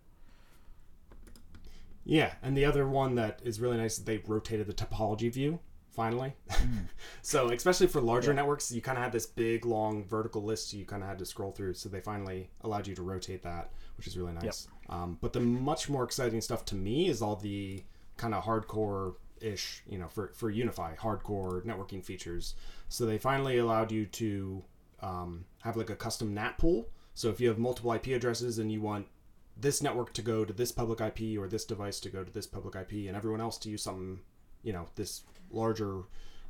Yeah, and the other one that is really nice is they rotated the topology view finally. so especially for larger Yeah. networks, you kind of had this big long vertical list you kind of had to scroll through. So they finally allowed you to rotate that, which is really nice. Um, but the much more exciting stuff to me is all the kind of hardcore ish, you know, for for UniFi hardcore networking features. So they finally allowed you to um, have like a custom NAT pool. So if you have multiple IP addresses and you want this network to go to this public IP or this device to go to this public IP and everyone else to use something, you know, this larger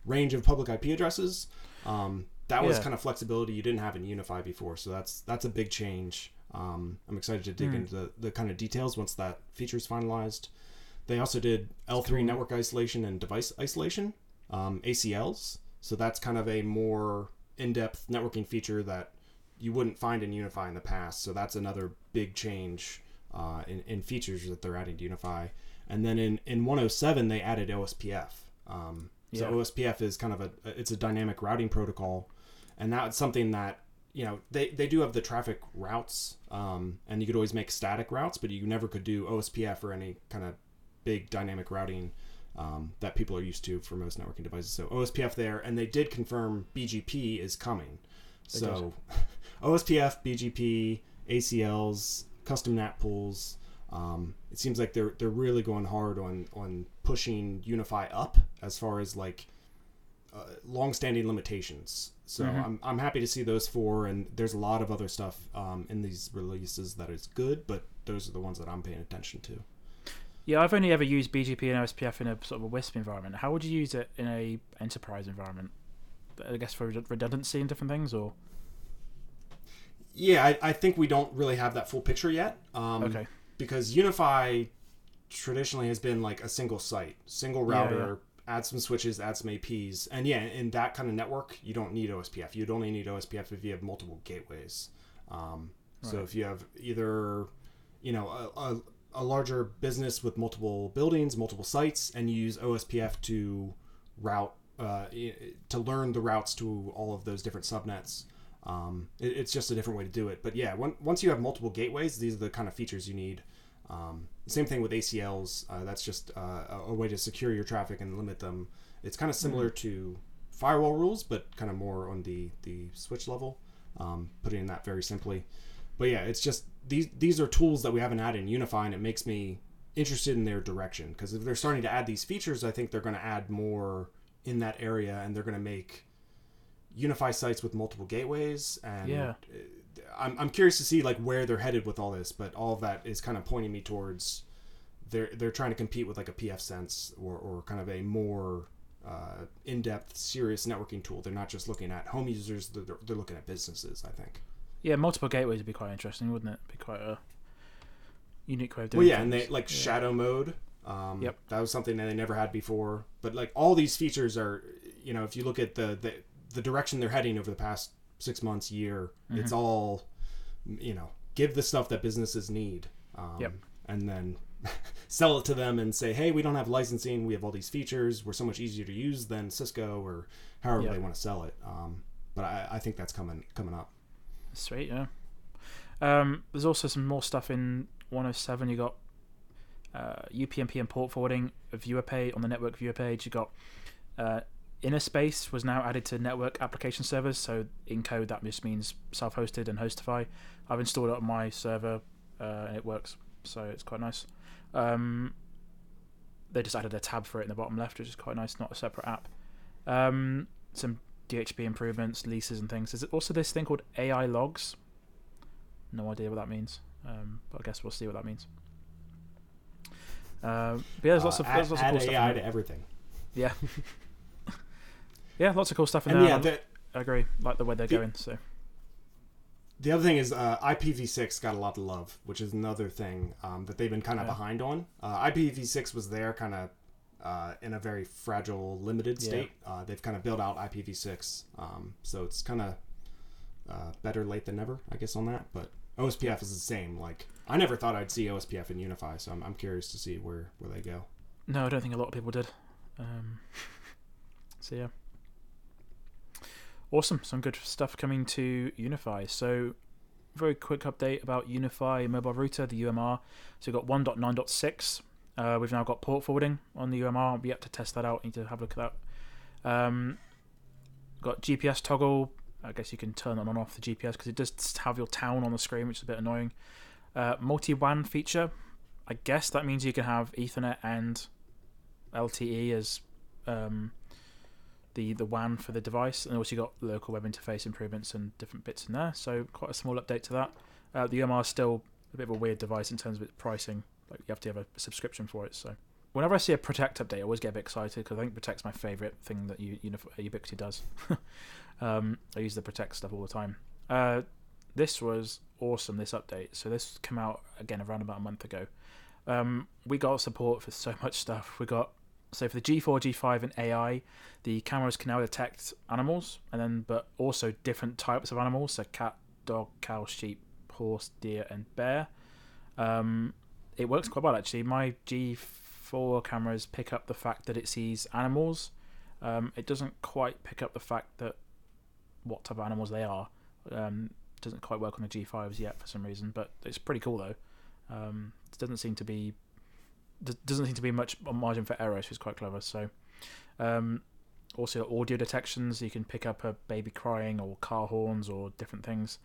range of public IP addresses, um, that was Yeah. kind of flexibility you didn't have in UniFi before. So that's that's a big change. Um, I'm excited to dig Hmm. into the, the kind of details once that feature is finalized. They also did L3 cool. network isolation and device isolation, um, ACLs. So that's kind of a more in-depth networking feature that you wouldn't find in UniFi in the past. So that's another big change uh, in, in features that they're adding to UniFi. And then in, in 107, they added OSPF. Um, so Yeah. OSPF is kind of a it's a dynamic routing protocol, and that's something that you know they, they do have the traffic routes, um, and you could always make static routes, but you never could do OSPF or any kind of big dynamic routing um, that people are used to for most networking devices. So OSPF there, and they did confirm BGP is coming. They So OSPF, BGP, ACLs, custom NAT pools. Um, it seems like they're they're really going hard on on pushing UniFi up as far as like uh, long-standing limitations. So Mhm. I'm, I'm happy to see those four, and there's a lot of other stuff um, in these releases that is good, but those are the ones that I'm paying attention to. Yeah, I've only ever used BGP and OSPF in a sort of a WISP environment. How would you use it in a enterprise environment? I guess for redundancy and different things, or Yeah, I, I think we don't really have that full picture yet. Um, okay, because UniFi traditionally has been like a single site, single Yeah, router, add some switches, add some APs. And yeah, in that kind of network, you don't need OSPF. You'd only need OSPF if you have multiple gateways. Um, So if you have either, you know, a, a, a larger business with multiple buildings, multiple sites, and you use OSPF to route, uh, to learn the routes to all of those different subnets. Um, it, it's just a different way to do it. But yeah, when, once you have multiple gateways, these are the kind of features you need. Um, same thing with ACLs. Uh, that's just uh, a, a way to secure your traffic and limit them. It's kind of similar to firewall rules, but kind of more on the the switch level. Um, putting that very simply. But yeah, it's just these these are tools that we haven't had in UniFi, and it makes me interested in their direction because if they're starting to add these features, I think they're going to add more in that area, and they're going to make UniFi sites with multiple gateways. And Yeah. uh, I'm I'm curious to see like where they're headed with all this, but all of that is kind of pointing me towards they're they're trying to compete with like a pfSense or or kind of a more uh, in-depth, serious networking tool. They're not just looking at home users; they're, they're looking at businesses. I think. yeah, multiple gateways would be quite interesting, wouldn't it? Be quite a unique way of doing. Well, yeah, and they like Yeah. shadow mode. Um, Yep. That was something that they never had before. But like all these features are, you know, if you look at the the, the direction they're heading over the past six months, year, it's Mm-hmm. all, you know, give the stuff that businesses need. Um, Yep. And then sell it to them and say, hey, we don't have licensing. We have all these features. We're so much easier to use than Cisco or however Yep. they want to sell it. Um, but I, I think that's coming coming up. Sweet, yeah. Um, there's also some more stuff in 107. You got uh, UPnP and port forwarding, a viewer page on the network viewer page. You got uh, InnerSpace was now added to network application servers. So in code that just means self-hosted and HostiFi. I've installed it on my server uh, and it works, so it's quite nice. Um, they just added a tab for it in the bottom left, which is quite nice, not a separate app. Um, some DHCP improvements, leases, and things. There's also this thing called AI logs. No idea what that means, um, but I guess we'll see what that means. Um, but yeah, there's lots Uh, of there's add, lots of cool stuff. AI to everything. Yeah, yeah, lots of cool stuff in And there. yeah, I- the, I agree, like the way they're the- going. So The other thing is uh, IPv6 got a lot of love, which is another thing um, that they've been kind of Yeah. behind on. Uh, IPv6 was there kind of uh, in a very fragile, limited Yeah. state. Uh, they've kind of built out IPv6, um, so it's kind of uh, better late than never, I guess, on that. But OSPF is the same. Like I never thought I'd see OSPF in UniFi, so I'm, I'm curious to see where where they go. no, I don't think a lot of people did. Um, so yeah, awesome. Some good stuff coming to UniFi. So very quick update about UniFi mobile router, the UMR. So we've got 1.9.6. Uh, we've now got port forwarding on the UMR. We have to test that out. Need to have a look at that. Um, got GPS toggle. I guess you can turn on and off the GPS because it does have your town on the screen, which is a bit annoying. Uh, Multi WAN feature. I guess that means you can have Ethernet and LTE as um, the the WAN for the device, and also you got local web interface improvements and different bits in there. So quite a small update to that. Uh, the UMR is still a bit of a weird device in terms of its pricing. Like you have to have a subscription for it. So whenever I see a Protect update, I always get a bit excited because I think Protect's my favorite thing that U- Ubiquiti does. um, I use the Protect stuff all the time. Uh, this was awesome. This update. So this came out again around about a month ago. Um, we got support for so much stuff. We got so for the G4, G5, and AI, the cameras can now detect animals, and then but also different types of animals, so cat, dog, cow, sheep, horse, deer, and bear. Um, it works quite well actually. My G4 cameras pick up the fact that it sees animals. Um, it doesn't quite pick up the fact that what type of animals they are. Um, doesn't quite work on the G5s yet for some reason, but it's pretty cool though. Um, it doesn't seem to be doesn't seem to be much margin for error, which is quite clever. So, um, also audio detections, you can pick up a baby crying or car horns or different things,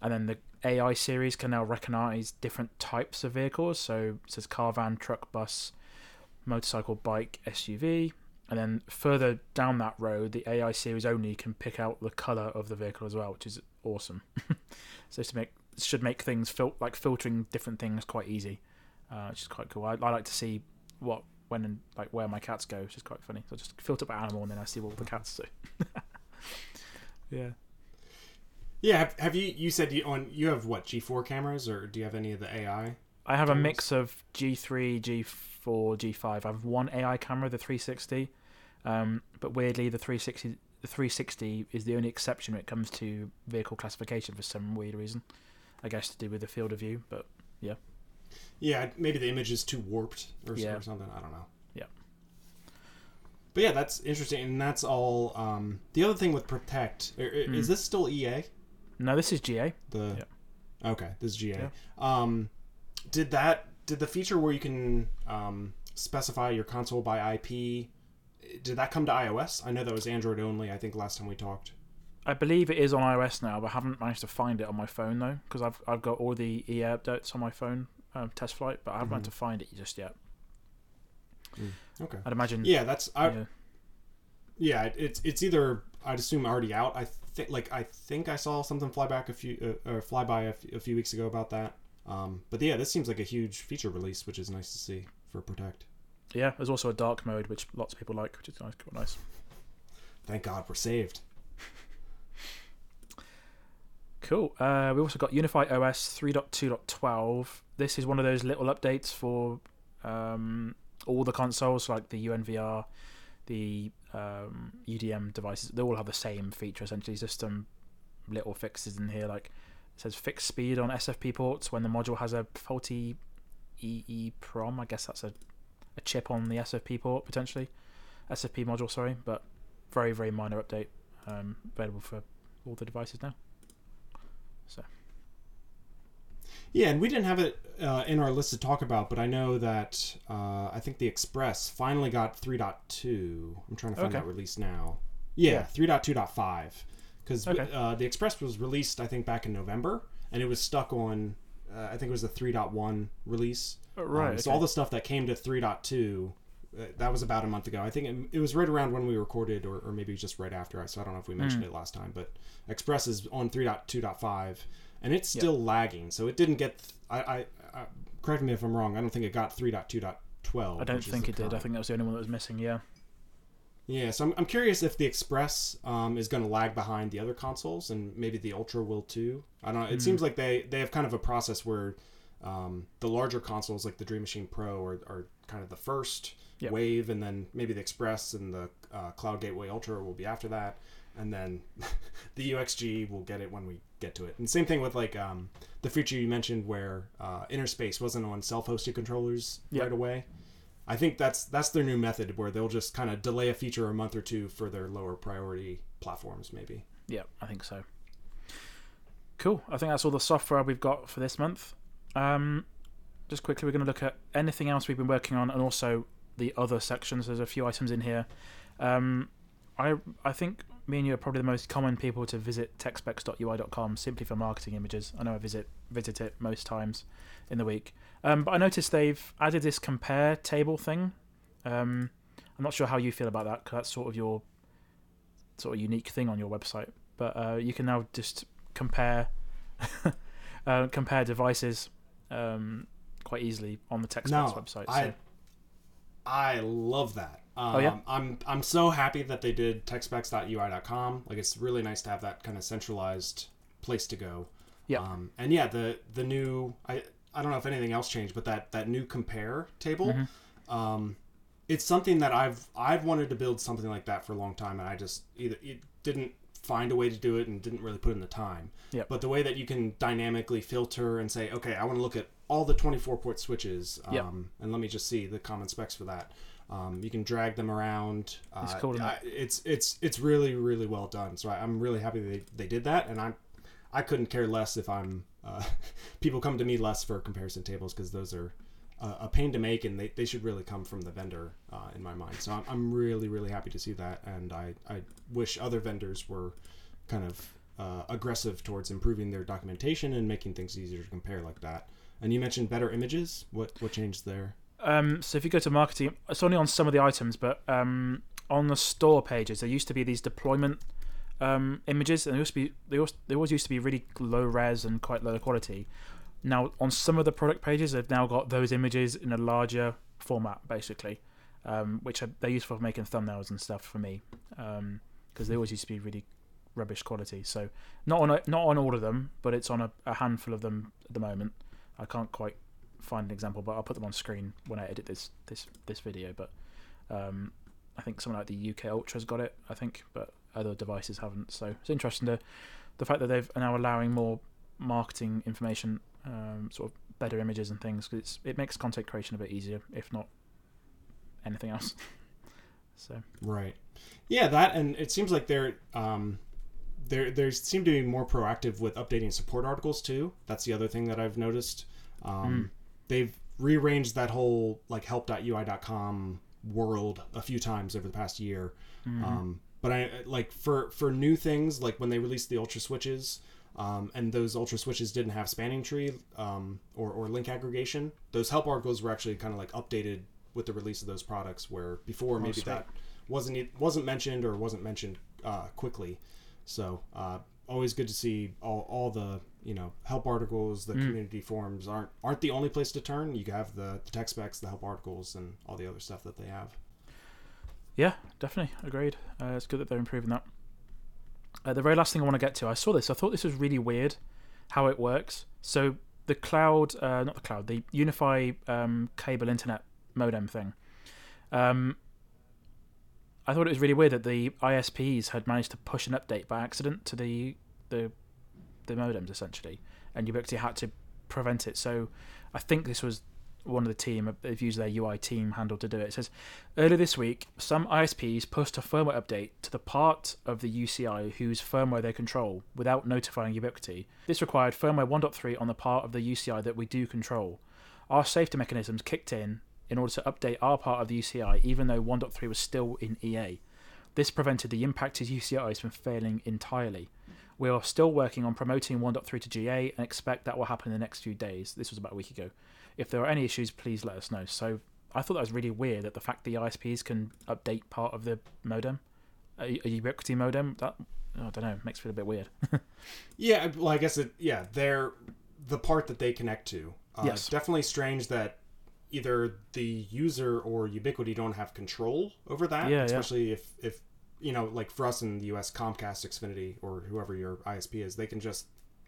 and then the AI series can now recognize different types of vehicles. So it says car, van, truck, bus, motorcycle, bike, SUV, and then further down that road, the AI series only can pick out the color of the vehicle as well, which is awesome. so to make should make things fil- like filtering different things quite easy uh, which is quite cool. I, I like to see what when and like where my cats go, which is quite funny. So I just filter by animal and then I see what the cats do. yeah. Yeah, have, have you you said you on you have what G4 cameras or do you have any of the AI? I have a mix of G3, G4, G5. I have one AI camera, the 360, um, but weirdly the 360 the 360 is the only exception when it comes to vehicle classification for some weird reason. I guess to do with the field of view, but yeah. Yeah, maybe the image is too warped or, Yeah. or something. I don't know. Yeah. But yeah, that's interesting, and that's all. Um, the other thing with Protect i- i- Hmm. is this still EA? No, this is GA. The okay, this is GA. Yeah. Um, did that did the feature where you can um, specify your console by IP? Did that come to iOS? I know that was Android only. I think last time we talked. I believe it is on iOS now, but I haven't managed to find it on my phone though, because I've I've got all the EA updates on my phone, um, test flight, but I haven't Mhm. managed to find it just yet. Okay. I'd imagine. Yeah, that's I, yeah. yeah. It's it's either I'd assume already out. I think like I think I saw something fly back a few uh, or fly by a, f- a few weeks ago about that. Um, but yeah, this seems like a huge feature release, which is nice to see for Protect. yeah. There's also a dark mode, which lots of people like, which is nice. Quite nice. Thank God we're saved. Cool. Uh, we also got UniFi OS 3.2.12. This is one of those little updates for um, all the consoles, like the UNVR, the um, UDM devices. They all have the same feature essentially. Just some little fixes in here, like it says fixed speed on SFP ports when the module has a faulty EEPROM. I guess that's a, a chip on the SFP port potentially, SFP module. Sorry, but very very minor update. Um, available for all the devices now. Yeah, and we didn't have it uh, in our list to talk about, but I know that uh, I think the Express finally got 3.2. I'm trying to find Okay. that release now. Yeah, Yeah. 3.2.5. Because Okay. uh, the Express was released, I think, back in November, and it was stuck on, uh, I think it was the 3.1 release. Oh, right. Um, So okay. all the stuff that came to 3.2, uh, that was about a month ago. I think it, it was right around when we recorded, or, or maybe just right after. So I don't know if we mentioned Hmm. it last time, but Express is on 3.2.5, and it's Yep. still lagging. So it didn't get. I, I, I correct me if I'm wrong. I don't think it got 3.2.12. I don't think it did. I think that was the only one that was missing. Yeah. Yeah, so I'm, I'm curious if the Express um, is going to lag behind the other consoles, and maybe the Ultra will too. I don't know. It Hmm. seems like they, they have kind of a process where um, the larger consoles, like the Dream Machine Pro, are, are kind of the first Yep. wave, and then maybe the Express and the uh, Cloud Gateway Ultra will be after that, and then the UXG will get it when we get to it. And same thing with like um, the feature you mentioned where uh, InnerSpace wasn't on self-hosted controllers Yep. right away. I think that's that's their new method where they'll just kind of delay a feature a month or two for their lower priority platforms, maybe. Yeah, I think so. Cool. I think that's all the software we've got for this month. Um, just quickly, we're going to look at anything else we've been working on, and also the other sections. There's a few items in here. Um, I I think me and you are probably the most common people to visit techspecs.ui.com simply for marketing images. I know I visit visit it most times in the week. Um, but I noticed they've added this compare table thing. Um, I'm not sure how you feel about that because that's sort of your sort of unique thing on your website. But uh, you can now just compare uh, compare devices um, quite easily on the TechSpecs No, website. So- I love that. Um, Oh, yeah? I'm I'm so happy that they did techspecs.ui.com. Like it's really nice to have that kind of centralized place to go. Yeah. Um, and yeah, the the new I I don't know if anything else changed, but that that new compare table, Mm-hmm. um, it's something that I've I've wanted to build something like that for a long time, and I just either it didn't find a way to do it and didn't really put in the time. Yep. But the way that you can dynamically filter and say, okay, I want to look at all the 24 port switches, um, Yep. and let me just see the common specs for that. Um, you can drag them around. Uh, It's cool, I- it's it's it's really really well done. So I, I'm really happy they, they did that, and I'm I couldn't care less if I'm uh, people come to me less for comparison tables because those are uh, a pain to make, and they, they should really come from the vendor uh, in my mind. So I'm, I'm really really happy to see that, and I I wish other vendors were kind of uh, aggressive towards improving their documentation and making things easier to compare like that. And you mentioned better images. What what changed there? Um, so if you go to marketing, it's only on some of the items, but um, on the store pages, there used to be these deployment um, images, and they used to be they always, they always used to be really low res and quite low quality. Now on some of the product pages, they've now got those images in a larger format, basically, um, which are, they're useful for making thumbnails and stuff for me, because they always used to be really rubbish quality. So not on a, not on all of them, but it's on a, a handful of them at the moment. I can't quite find an example, but I'll put them on screen when I edit this this this video. But um, I think someone like the UCG Ultra's got it. I think, but other devices haven't. So it's interesting to the fact that they've are now allowing more marketing information, um, sort of better images and things, because it makes content creation a bit easier, if not anything else. so Right. Yeah, that and it seems like they're um there there seem to be more proactive with updating support articles too. That's the other thing that I've noticed. Um they've rearranged that whole like help.ui.com world a few times over the past year. Um but I like for for new things like when they released the ultra switches um, and those ultra switches didn't have spanning tree um, or, or link aggregation. Those help articles were actually kind of like updated with the release of those products, where before maybe sweet. that wasn't wasn't mentioned or wasn't mentioned uh, quickly. So uh, always good to see all, all the you know help articles, the community forums aren't aren't the only place to turn. You have the, the tech specs, the help articles, and all the other stuff that they have. Yeah, definitely agreed. Uh, it's good that they're improving that. Uh, the very last thing I want to get to, I saw this. I thought this was really weird, how it works. So the cloud, uh, not the cloud, the Unify um, cable internet modem thing. Um, I thought it was really weird that the ISPs had managed to push an update by accident to the the the modems essentially, and Ubiquiti had to prevent it. So I think this was one of the team they've used their UI team handle to do it. It says earlier this week, some ISPs pushed a firmware update to the part of the UCI whose firmware they control without notifying Ubiquiti. This required firmware 1.3 on the part of the UCI that we do control. Our safety mechanisms kicked in in order to update our part of the UCI, even though 1.3 was still in EA. This prevented the impacted UCIs from failing entirely. We are still working on promoting 1.3 to GA and expect that will happen in the next few days. This was about a week ago. If there are any issues, please let us know. So I thought that was really weird that the fact the ISPs can update part of the modem, a, a Ubiquiti modem, that I don't know, makes it feel a bit weird. Yeah, well, I guess it. Yeah, they're the part that they connect to. Uh, Yes. definitely strange that either the user or Ubiquiti don't have control over that. Yeah, yeah. especially if if you know, like for us in the U.S., Comcast, Xfinity, or whoever your ISP is, they can just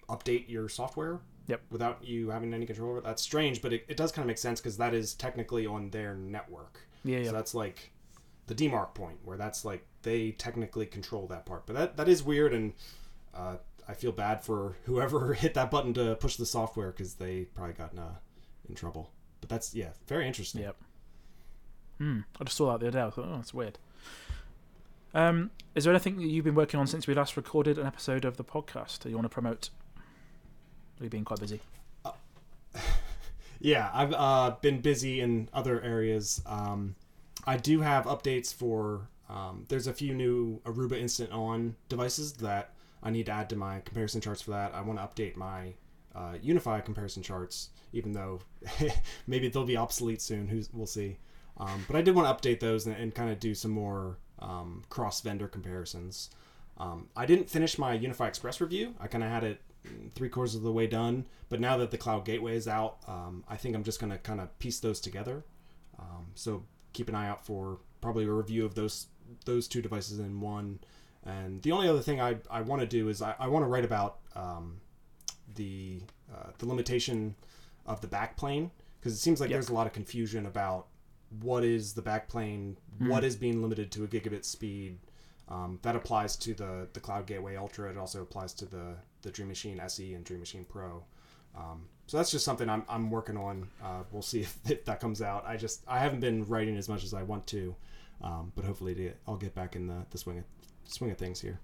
update your software. Yep. Without you having any control over it. That's strange, but it, it does kind of make sense because that is technically on their network. yeah, yeah. So that's like the demarc point where that's like they technically control that part. But that that is weird, and uh, I feel bad for whoever hit that button to push the software because they probably got in, uh, in trouble. But that's yeah, very interesting. Yep. Hmm. I just saw that the other day. I thought, oh, that's weird. Um, is there anything that you've been working on since we last recorded an episode of the podcast that you want to promote? We've been quite busy. Yeah, I've uh, been busy in other areas. Um, I do have updates for. Um, there's a few new Aruba Instant On devices that I need to add to my comparison charts for that. I want to update my uh, UniFi comparison charts, even though maybe they'll be obsolete soon. Who's we'll see. Um, but I did want to update those and, and kind of do some more um, cross vendor comparisons. Um, I didn't finish my UniFi Express review. I kind of had it three quarters of the way done, but now that the Cloud Gateway is out, um, I think I'm just going to kind of piece those together. Um, so keep an eye out for probably a review of those those two devices in one. And the only other thing I, I want to do is I, I want to write about um, the uh, the limitation of the backplane because it seems like Yep. there's a lot of confusion about what is the backplane, what is being limited to a gigabit speed. Um, that applies to the the Cloud Gateway Ultra. It also applies to the the Dream Machine SE and Dream Machine Pro. Um, so that's just something I'm, I'm working on. Uh, we'll see if, if that comes out. I just I haven't been writing as much as I want to, um, but hopefully to, I'll get back in the, the swing of swing of things here.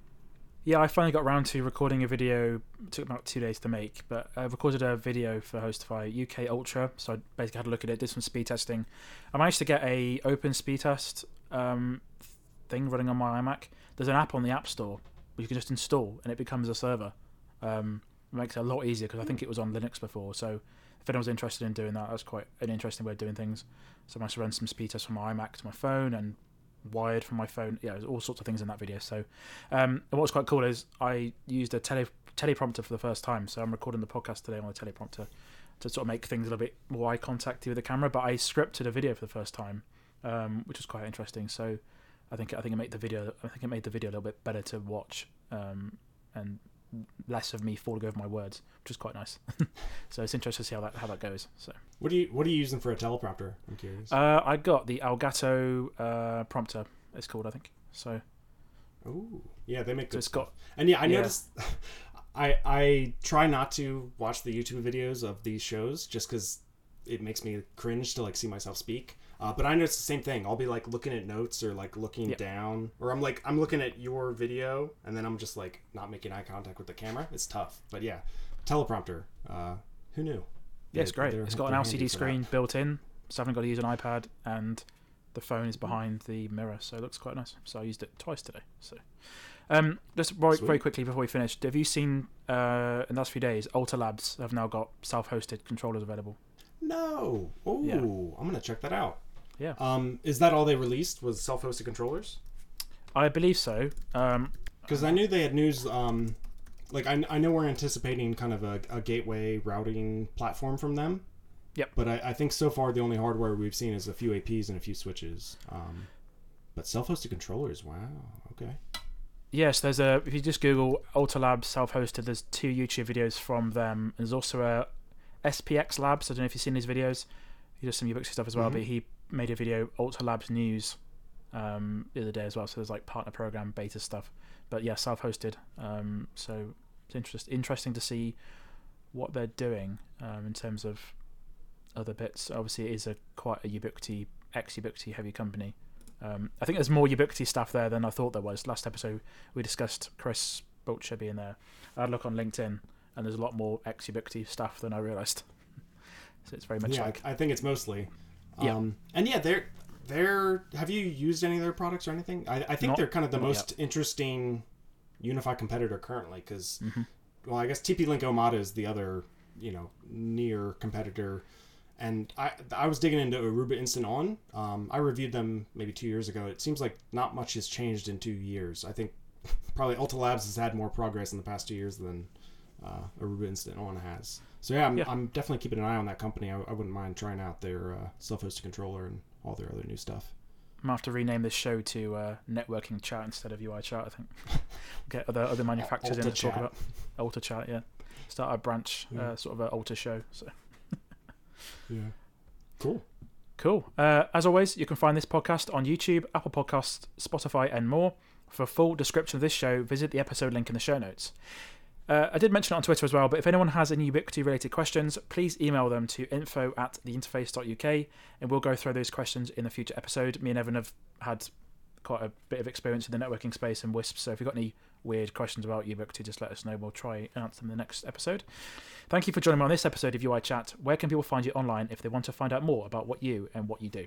Yeah, I finally got around to recording a video. It took about two days to make, but I recorded a video for HostiFi UCG Ultra. So I basically had a look at it, did some speed testing. I managed to get a open speed test um, thing running on my iMac. There's an app on the App Store which you can just install, and it becomes a server. Um, it makes it a lot easier because I think it was on Linux before. So if anyone's interested in doing that, that's quite an interesting way of doing things. So I managed to run some speed tests from my iMac to my phone and wired from my phone. Yeah, all sorts of things in that video. So um, and what's quite cool is I used a tele teleprompter for the first time. So I'm recording the podcast today on a teleprompter to sort of make things a little bit more eye contacty with the camera. But I scripted a video for the first time, um, which was quite interesting. So I think I think it made the video I think it made the video a little bit better to watch um, and less of me falling over my words, which is quite nice. so it's interesting to see how that how that goes. So What do you what are you using for a teleprompter? I'm curious. uh, I got the Elgato uh, prompter. It's called I think. So Ooh, yeah, they make so good it's stuff. got And yeah, I Yeah. noticed. I I try not to watch the YouTube videos of these shows just because it makes me cringe to like see myself speak. Uh, but I notice the same thing. I'll be like looking at notes or like looking Yeah. down, or I'm like I'm looking at your video and then I'm just like not making eye contact with the camera. It's tough, but yeah, teleprompter. Uh, who knew? Yeah, it's great. they're- It's got an LCD for that. screen built in, so I haven't got to use an iPad, and the phone is behind the mirror, so it looks quite nice. So I used it twice today. So, um, just very, very quickly before we finish, have you seen uh, in the last few days, Alta Labs have now got self-hosted controllers available? No. Oh, Yeah. I'm gonna check that out. Yeah. Um, is that all they released? Was self-hosted controllers? I believe so. Um, Because I knew they had news. Um, like I, I know we're anticipating kind of a, a gateway routing platform from them. Yep. But I, I think so far the only hardware we've seen is a few APs and a few switches. Um, but self-hosted controllers, wow. Okay. Yes, there's a. If you just Google Alta Labs self-hosted, there's two YouTube videos from them. There's also a SPX Labs. I don't know if you've seen these videos. He does some Ubiquiti stuff as well, Mhm. but he made a video Alta Labs News um, the other day as well. So there's like partner program beta stuff. But yeah, self-hosted. Um, so it's interest, interesting to see what they're doing um, in terms of other bits. Obviously, it is a quite a Ubiquiti ex Ubiquiti heavy company. Um, I think there's more Ubiquiti stuff there than I thought there was. Last episode we discussed Chris Butcher being there. I had a look on LinkedIn, and there's a lot more ex Ubiquiti stuff than I realised. so it's very much yeah, like I think it's mostly. Yeah. Um, and yeah, they're they're. Have you used any of their products or anything? I, I think Not- they're kind of the most interesting UniFi competitor currently because, Mhm. well, I guess TP Link Omada is the other you know near competitor. And I I was digging into Aruba Instant On. Um, I reviewed them maybe two years ago. It seems like not much has changed in two years. I think probably Alta Labs has had more progress in the past two years than uh, Aruba Instant On has. So yeah, I'm, Yeah. I'm definitely keeping an eye on that company. I, I wouldn't mind trying out their uh, self-hosted controller and all their other new stuff. I'm gonna have to rename this show to uh, networking chat instead of UI chat. I think get other other manufacturers in to talk Chat. about Alta chat. Yeah, start a branch, Yeah. uh, sort of an Alta show. So. Yeah. Cool. Cool. Uh, as always, you can find this podcast on YouTube, Apple Podcasts, Spotify, and more. For a full description of this show, visit the episode link in the show notes. Uh, I did mention it on Twitter as well, but if anyone has any Ubiquiti related questions, please email them to info at theinterface.uk and we'll go through those questions in a future episode. Me and Evan have had quite a bit of experience in the networking space and WISP, so if you've got any weird questions about Ubiquiti, just let us know. We'll try and answer them in the next episode. Thank you for joining me on this episode of UI Chat. Where can people find you online if they want to find out more about what you and what you do?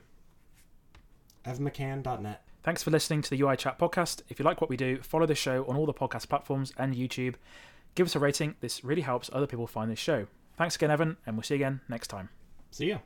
evmccann.net. Thanks for listening to the UI Chat podcast. If you like what we do, follow the show on all the podcast platforms and YouTube. Give us a rating. This really helps other people find this show. Thanks again, Evan, and we'll see you again next time. See ya.